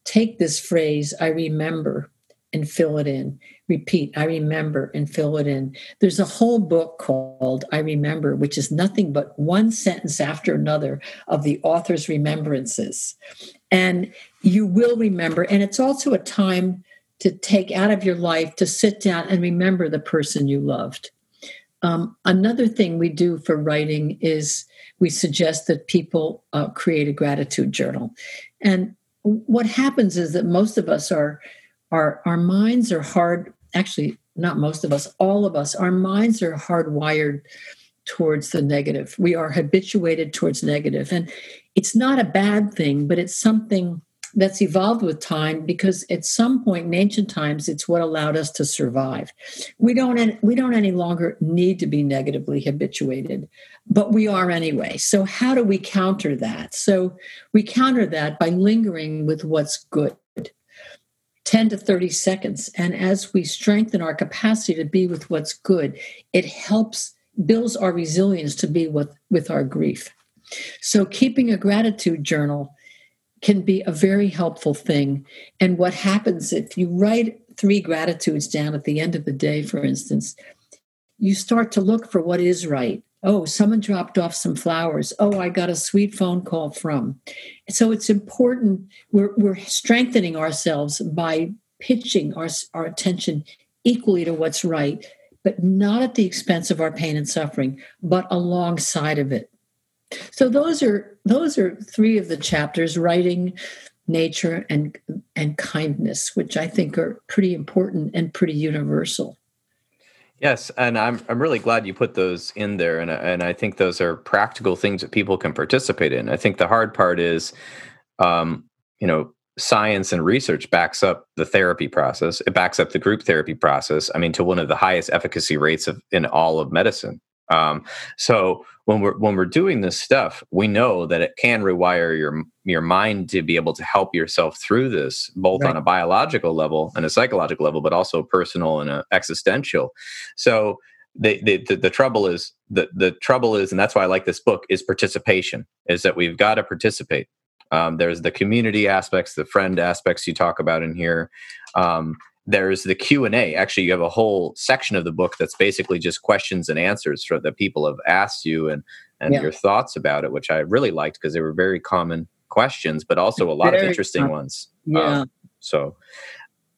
take this phrase, I remember, and fill it in. Repeat, I remember, and fill it in. There's a whole book called I Remember, which is nothing but one sentence after another of the author's remembrances. And you will remember. And it's also a time to take out of your life to sit down and remember the person you loved. Um, another thing we do for writing is we suggest that people uh, create a gratitude journal. And what happens is that most of us are our our minds are hard actually not most of us all of us our minds are hardwired towards the negative. We are habituated towards negative. And it's not a bad thing but it's something that's evolved with time because at some point in ancient times it's what allowed us to survive. We don't we don't any longer need to be negatively habituated but we are anyway. So how do we counter that? So we counter that by lingering with what's good 10 to 30 seconds. And as we strengthen our capacity to be with what's good, it helps builds our resilience to be with, with our grief. So keeping a gratitude journal can be a very helpful thing. And what happens if you write three gratitudes down at the end of the day, for instance, you start to look for what is right Oh, someone dropped off some flowers. Oh, I got a sweet phone call from. So it's important. We're, we're strengthening ourselves by pitching our, our attention equally to what's right, but not at the expense of our pain and suffering, but alongside of it. So those are those are three of the chapters: writing, nature, and and kindness, which I think are pretty important and pretty universal. Yes, and I'm I'm really glad you put those in there, and and I think those are practical things that people can participate in. I think the hard part is, um, you know, science and research backs up the therapy process. It backs up the group therapy process. I mean, to one of the highest efficacy rates of in all of medicine. Um, so when we're when we're doing this stuff, we know that it can rewire your your mind to be able to help yourself through this, both right. on a biological level and a psychological level, but also personal and a existential. So the, the the, the trouble is the the trouble is, and that's why I like this book is participation. Is that we've got to participate. Um, there's the community aspects, the friend aspects you talk about in here. Um, there's the q&a actually you have a whole section of the book that's basically just questions and answers for that people have asked you and and yeah. your thoughts about it which i really liked because they were very common questions but also a lot very of interesting ones. Yeah. Um, so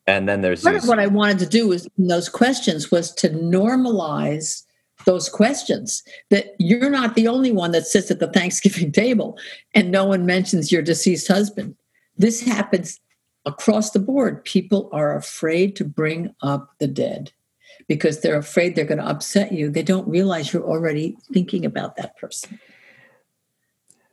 and then there's part these, of what i wanted to do was those questions was to normalize those questions that you're not the only one that sits at the [LAUGHS] thanksgiving table and no one mentions your deceased husband. This happens across the board, people are afraid to bring up the dead because they're afraid they're going to upset you. They don't realize you're already thinking about that person.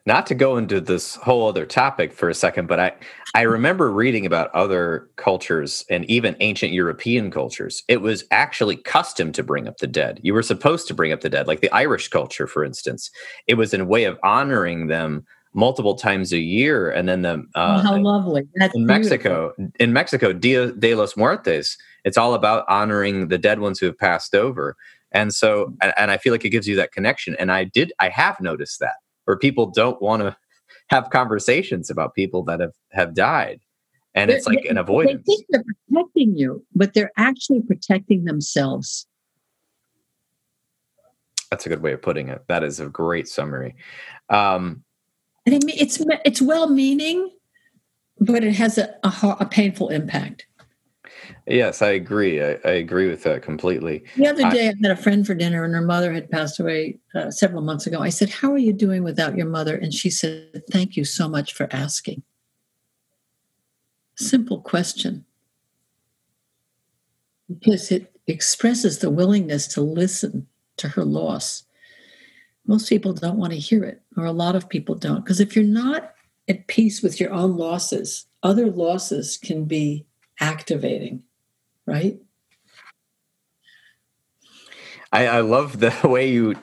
Not to go into this whole other topic for a second, but I, I remember reading about other cultures and even ancient European cultures. It was actually custom to bring up the dead. You were supposed to bring up the dead, like the Irish culture, for instance. It was a way of honoring them multiple times a year. And then the uh, how lovely That's in Mexico, in Mexico, Dia de los Muertos. It's all about honoring the dead ones who have passed over. And so, and, and I feel like it gives you that connection. And I did, I have noticed that where people don't want to have conversations about people that have have died. And they're, it's like an avoidance. They think they're protecting you, but they're actually protecting themselves. That's a good way of putting it. That is a great summary. Um, and it, it's it's well meaning, but it has a, a, a, painful impact. Yes, I agree. I, I, agree with that completely. The other day, I, I, met a friend for dinner, and her mother had passed away uh, several months ago. I said, "How are you doing without your mother?" And she said, "Thank you so much for asking." Simple question, because it expresses the willingness to listen to her loss most people don't want to hear it, or a lot of people don't. Because if you're not at peace with your own losses, other losses can be activating, right? I, I love the [LAUGHS] way you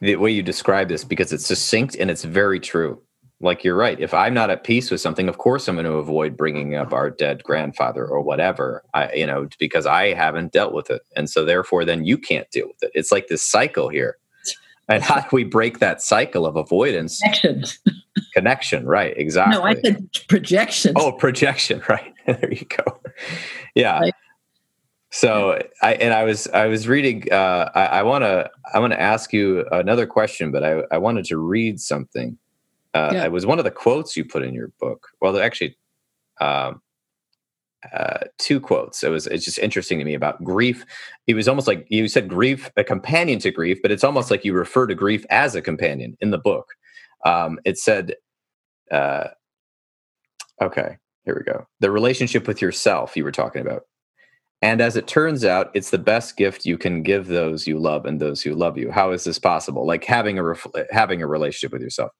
the way you describe this because it's succinct and it's very true. Like you're right. If I'm not at peace with something, of course I'm going to avoid bringing up our dead grandfather or whatever. I, you know, because I haven't dealt with it, and so therefore, then you can't deal with it. It's like this cycle here and how do we break that cycle of avoidance? Connection. Connection, right? Exactly. No, I said projection. Oh, projection, [LAUGHS] right? there you go. Yeah. Right. So I and I was I was reading. Uh, I want to I want to ask you another question, but I I wanted to read something. Uh, yeah. It was one of the quotes you put in your book. Well, actually, um, uh, two quotes. It was it's just interesting to me about grief. It was almost like you said grief, a companion to grief, but it's almost like you refer to grief as a companion in the book. Um, it said, uh, okay, here we go. The relationship with yourself you were talking about. And as it turns out, it's the best gift you can give those you love and those who love you. How is this possible? Like having a ref- having a relationship with yourself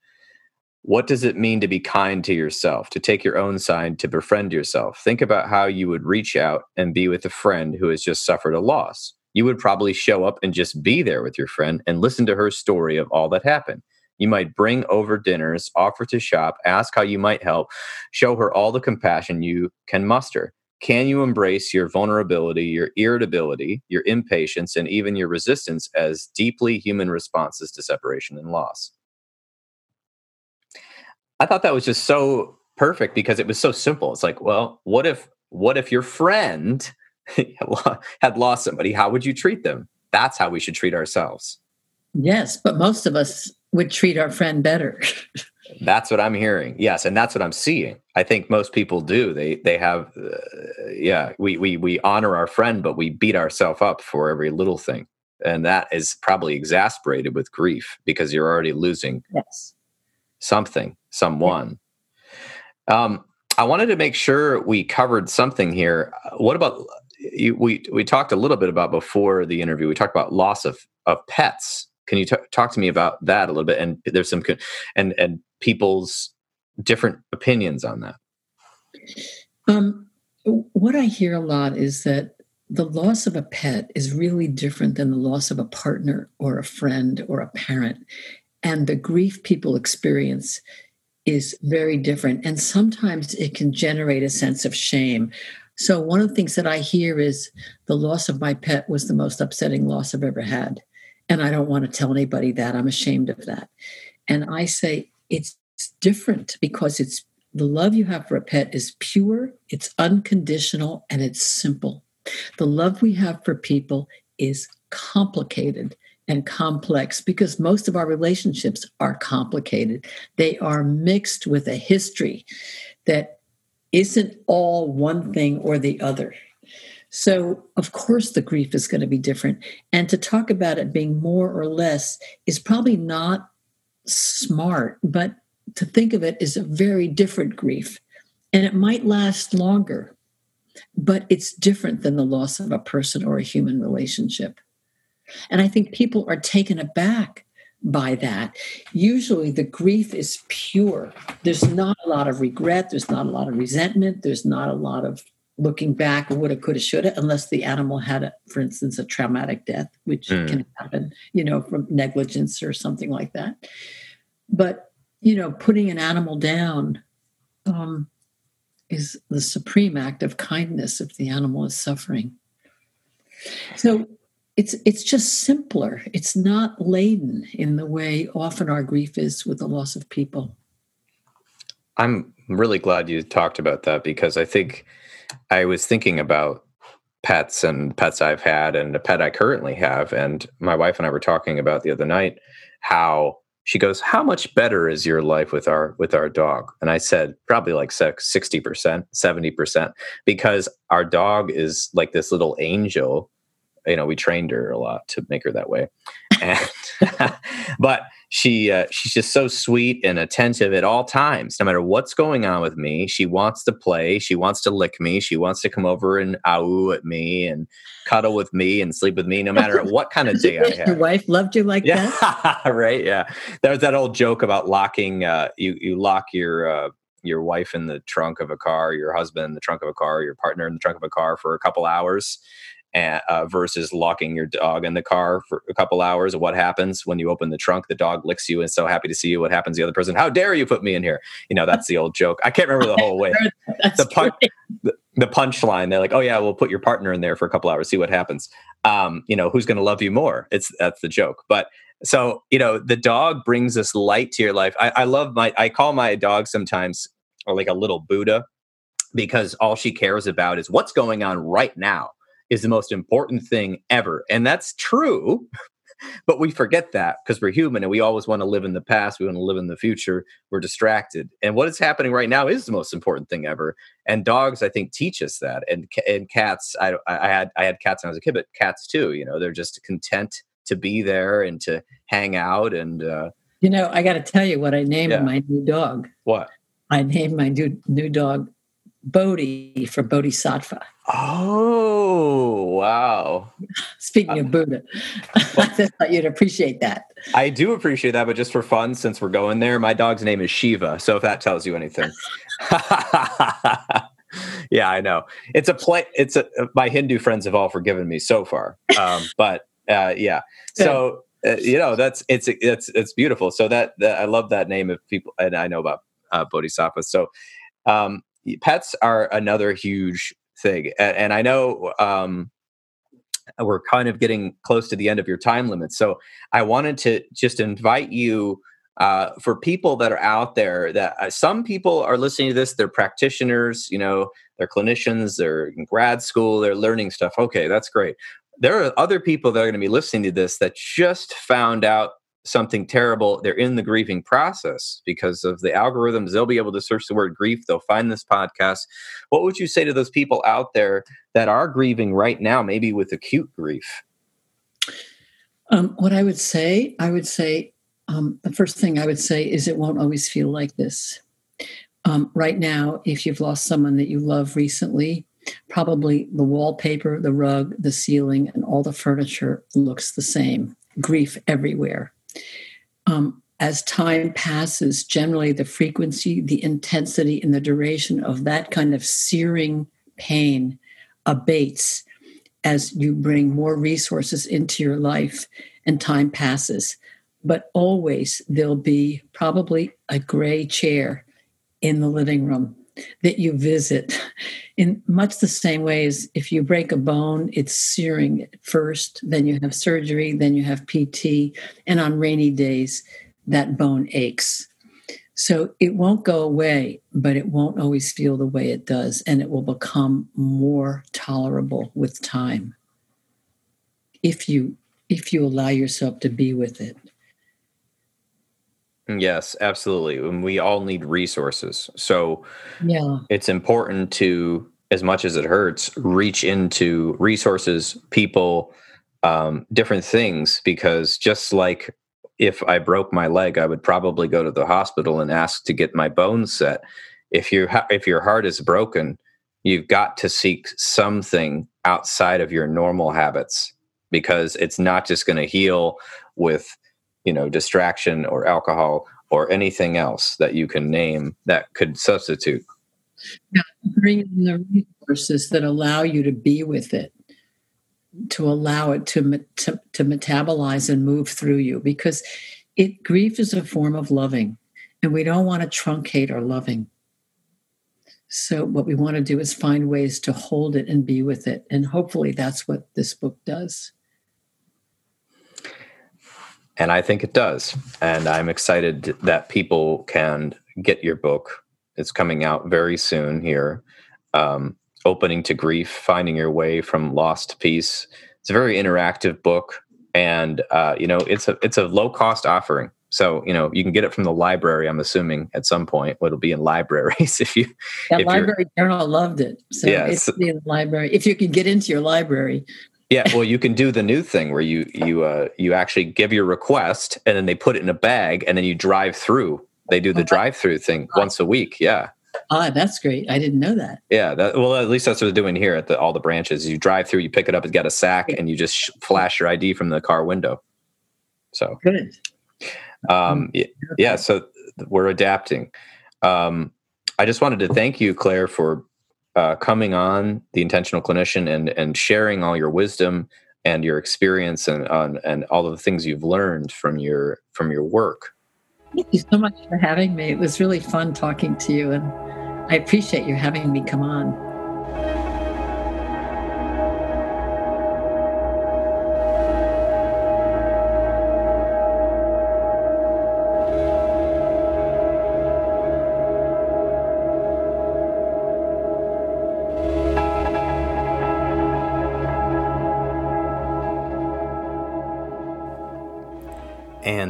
what does it mean to be kind to yourself, to take your own side, to befriend yourself? Think about how you would reach out and be with a friend who has just suffered a loss. You would probably show up and just be there with your friend and listen to her story of all that happened. You might bring over dinners, offer to shop, ask how you might help, show her all the compassion you can muster. Can you embrace your vulnerability, your irritability, your impatience, and even your resistance as deeply human responses to separation and loss? I thought that was just so perfect because it was so simple. It's like, well, what if what if your friend [LAUGHS] had lost somebody? How would you treat them? That's how we should treat ourselves. Yes, but most of us would treat our friend better. [LAUGHS] that's what I'm hearing. Yes, and that's what I'm seeing. I think most people do. They they have uh, yeah, we we we honor our friend but we beat ourselves up for every little thing. And that is probably exasperated with grief because you're already losing yes something, someone. Um, I wanted to make sure we covered something here. What about you, we we talked a little bit about before the interview. We talked about loss of of pets. Can you t- talk to me about that a little bit? And there's some and and people's different opinions on that. Um, what I hear a lot is that the loss of a pet is really different than the loss of a partner or a friend or a parent, and the grief people experience is very different. And sometimes it can generate a sense of shame. So, one of the things that I hear is the loss of my pet was the most upsetting loss I've ever had. And I don't want to tell anybody that. I'm ashamed of that. And I say it's different because it's the love you have for a pet is pure, it's unconditional, and it's simple. The love we have for people is complicated and complex because most of our relationships are complicated. They are mixed with a history that isn't all one thing or the other. So, of course, the grief is going to be different. And to talk about it being more or less is probably not smart, but to think of it as a very different grief. And it might last longer, but it's different than the loss of a person or a human relationship. And I think people are taken aback by that. Usually the grief is pure. There's not a lot of regret, there's not a lot of resentment, there's not a lot of looking back woulda, coulda, shoulda, unless the animal had, a, for instance, a traumatic death, which mm. can happen, you know, from negligence or something like that. But, you know, putting an animal down um, is the supreme act of kindness if the animal is suffering. So it's it's just simpler. It's not laden in the way often our grief is with the loss of people. I'm really glad you talked about that because I think I was thinking about pets and pets I've had and a pet I currently have. And my wife and I were talking about the other night how she goes, How much better is your life with our with our dog? And I said, probably like 60%, 70%, because our dog is like this little angel you know we trained her a lot to make her that way. And [LAUGHS] but she uh, she's just so sweet and attentive at all times. No matter what's going on with me she wants to play she wants to lick me she wants to come over and ow at me and cuddle with me and sleep with me no matter [LAUGHS] what kind of day i have your wife loved you like yeah. that [LAUGHS] right? Yeah. There's that old joke about locking uh, you you lock your uh, your wife in the trunk of a car, your husband in the trunk of a car, your partner in the trunk of a car for a couple hours, and, uh, versus locking your dog in the car for a couple hours. What happens when you open the trunk? The dog licks you and so happy to see you. What happens? The other person, how dare you put me in here? You know, that's the old joke. I can't remember the whole way. [LAUGHS] the, pun- the, the punchline. They're like, oh yeah, we'll put your partner in there for a couple hours, see what happens. Um, you know, who's going to love you more? It's that's the joke. But so you know, the dog brings this light to your life. I, I love my. I call my dog sometimes or like a little Buddha because all she cares about is what's going on right now is the most important thing ever. And that's true. [LAUGHS] but we forget that because we're human and we always want to live in the past. We want to live in the future. We're distracted. And what is happening right now is the most important thing ever. And dogs, I think, teach us that. And and cats, I, I had I had cats when I was a kid, but cats too. You know, they're just content to be there and to hang out. And uh, you know, I got to tell you what I named yeah. my new dog. What I named my new new dog Bodhi for Bodhisattva. Oh, wow. Speaking of Buddha, well, [LAUGHS] I just thought you'd appreciate that. I do appreciate that, but just for fun, since we're going there, my dog's name is Shiva. So if that tells you anything. [LAUGHS] yeah, I know. It's a play. It's a, my Hindu friends have all forgiven me so far. Um, [LAUGHS] but uh, yeah. So, uh, you know, that's, it's, it's, it's beautiful. So that, that I love that name of people. And I know about uh, Bodhisattva. So, um, pets are another huge thing. And, and I know um, we're kind of getting close to the end of your time limit. So I wanted to just invite you uh, for people that are out there that uh, some people are listening to this, they're practitioners, you know, they're clinicians, they're in grad school, they're learning stuff. Okay, that's great. There are other people that are going to be listening to this that just found out something terrible, they're in the grieving process because of the algorithms. They'll be able to search the word grief, they'll find this podcast. What would you say to those people out there that are grieving right now, maybe with acute grief? Um, what I would say, I would say, Um, the first thing I would say is it won't always feel like this. Um, right now, if you've lost someone that you love recently, probably the wallpaper, the rug, the ceiling, and all the furniture looks the same. Grief everywhere. Um, as time passes, generally the frequency, the intensity, and the duration of that kind of searing pain abates as you bring more resources into your life and time passes. But always there'll be probably a gray chair in the living room that you visit in much the same way as if you break a bone, it's searing first, then you have surgery, then you have PT, and on rainy days, that bone aches. So it won't go away, but it won't always feel the way it does, and it will become more tolerable with time if you if you allow yourself to be with it. Yes, absolutely. And we all need resources. So yeah. it's important to, as much as it hurts, reach into resources, people, um, different things, because just like if I broke my leg, I would probably go to the hospital and ask to get my bones set. If you ha- if your heart is broken, you've got to seek something outside of your normal habits because it's not just going to heal with you know distraction or alcohol or anything else that you can name that could substitute. Yeah, bring in the resources that allow you to be with it to allow it to, to, to metabolize and move through you because it grief is a form of loving and we don't want to truncate our loving. So what we want to do is find ways to hold it and be with it and hopefully that's what this book does and I think it does. And I'm excited that people can get your book. It's coming out very soon here. Um, Opening to Grief Finding Your Way from Loss to Peace. It's a very interactive book. And, uh, you know, it's a, it's a low cost offering. So, you know, you can get it from the library, I'm assuming at some point. It'll be in libraries [LAUGHS] if you. That if library journal loved it. So yes. it's in the library. If you can get into your library, yeah, well, you can do the new thing where you you uh, you actually give your request and then they put it in a bag and then you drive through. They do the oh, drive through thing once a week. Yeah. Ah, that's great. I didn't know that. Yeah, that, well, at least that's what they're doing here at the, all the branches. You drive through, you pick it up, it's got a sack, and you just flash your ID from the car window. So good. Um, yeah, yeah, so we're adapting. Um, I just wanted to thank you, Claire, for uh, coming on the intentional clinician and and sharing all your wisdom and your experience and and, and all of the things you've learned from your from your work. Thank you so much for having me. It was really fun talking to you, and I appreciate you having me come on.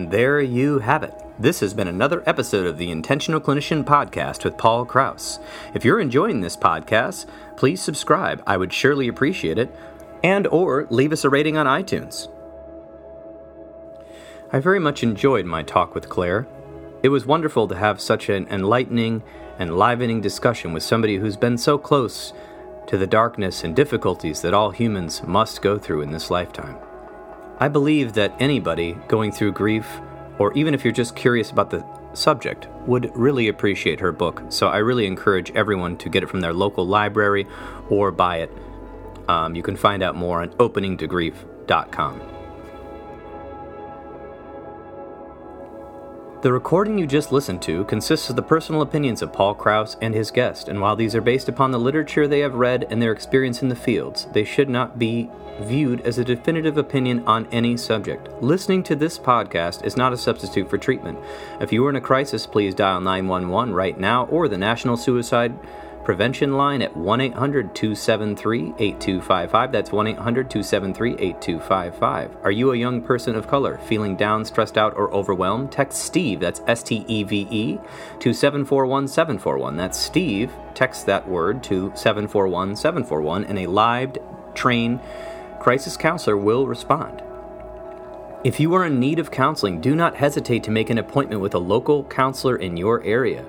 And there you have it. This has been another episode of the Intentional Clinician Podcast with Paul Krauss. If you're enjoying this podcast, please subscribe. I would surely appreciate it. And or leave us a rating on iTunes. I very much enjoyed my talk with Claire. It was wonderful to have such an enlightening, enlivening discussion with somebody who's been so close to the darkness and difficulties that all humans must go through in this lifetime. I believe that anybody going through grief, or even if you're just curious about the subject, would really appreciate her book. So I really encourage everyone to get it from their local library or buy it. Um, you can find out more on openingtogrief.com. The recording you just listened to consists of the personal opinions of Paul Krauss and his guest, and while these are based upon the literature they have read and their experience in the fields, they should not be viewed as a definitive opinion on any subject. Listening to this podcast is not a substitute for treatment. If you are in a crisis, please dial 911 right now or the National Suicide Prevention line at 1 800 273 8255. That's 1 800 273 8255. Are you a young person of color feeling down, stressed out, or overwhelmed? Text Steve, that's S T E V E, to 741 741. That's Steve. Text that word to 741 741, and a live trained crisis counselor will respond. If you are in need of counseling, do not hesitate to make an appointment with a local counselor in your area.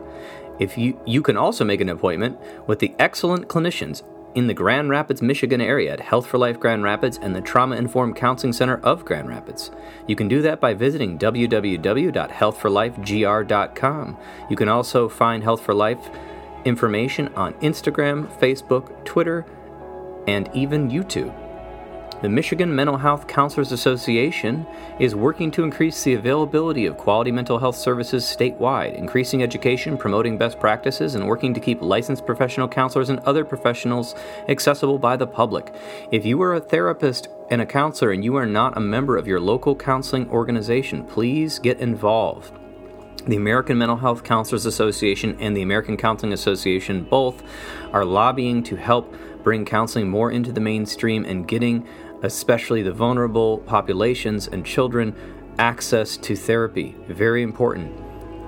If you, you can also make an appointment with the excellent clinicians in the Grand Rapids, Michigan area at Health for Life Grand Rapids and the Trauma Informed Counseling Center of Grand Rapids. You can do that by visiting www.healthforlifegr.com. You can also find Health for Life information on Instagram, Facebook, Twitter, and even YouTube. The Michigan Mental Health Counselors Association is working to increase the availability of quality mental health services statewide, increasing education, promoting best practices, and working to keep licensed professional counselors and other professionals accessible by the public. If you are a therapist and a counselor and you are not a member of your local counseling organization, please get involved. The American Mental Health Counselors Association and the American Counseling Association both are lobbying to help bring counseling more into the mainstream and getting especially the vulnerable populations and children, access to therapy. Very important.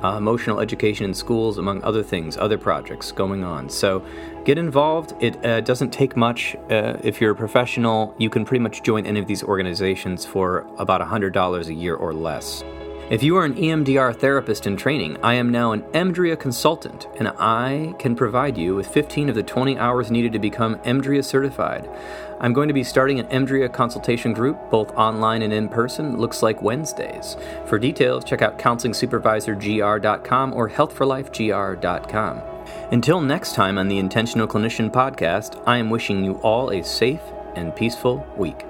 Uh, emotional education in schools, among other things, other projects going on. So get involved. It uh, doesn't take much. Uh, if you're a professional, you can pretty much join any of these organizations for about $100 a year or less. If you are an EMDR therapist in training, I am now an EMDRIA consultant, and I can provide you with 15 of the 20 hours needed to become EMDRIA certified. I'm going to be starting an EMDRIA consultation group, both online and in person, looks like Wednesdays. For details, check out counselingsupervisorgr.com or healthforlifegr.com. Until next time on the Intentional Clinician podcast, I am wishing you all a safe and peaceful week.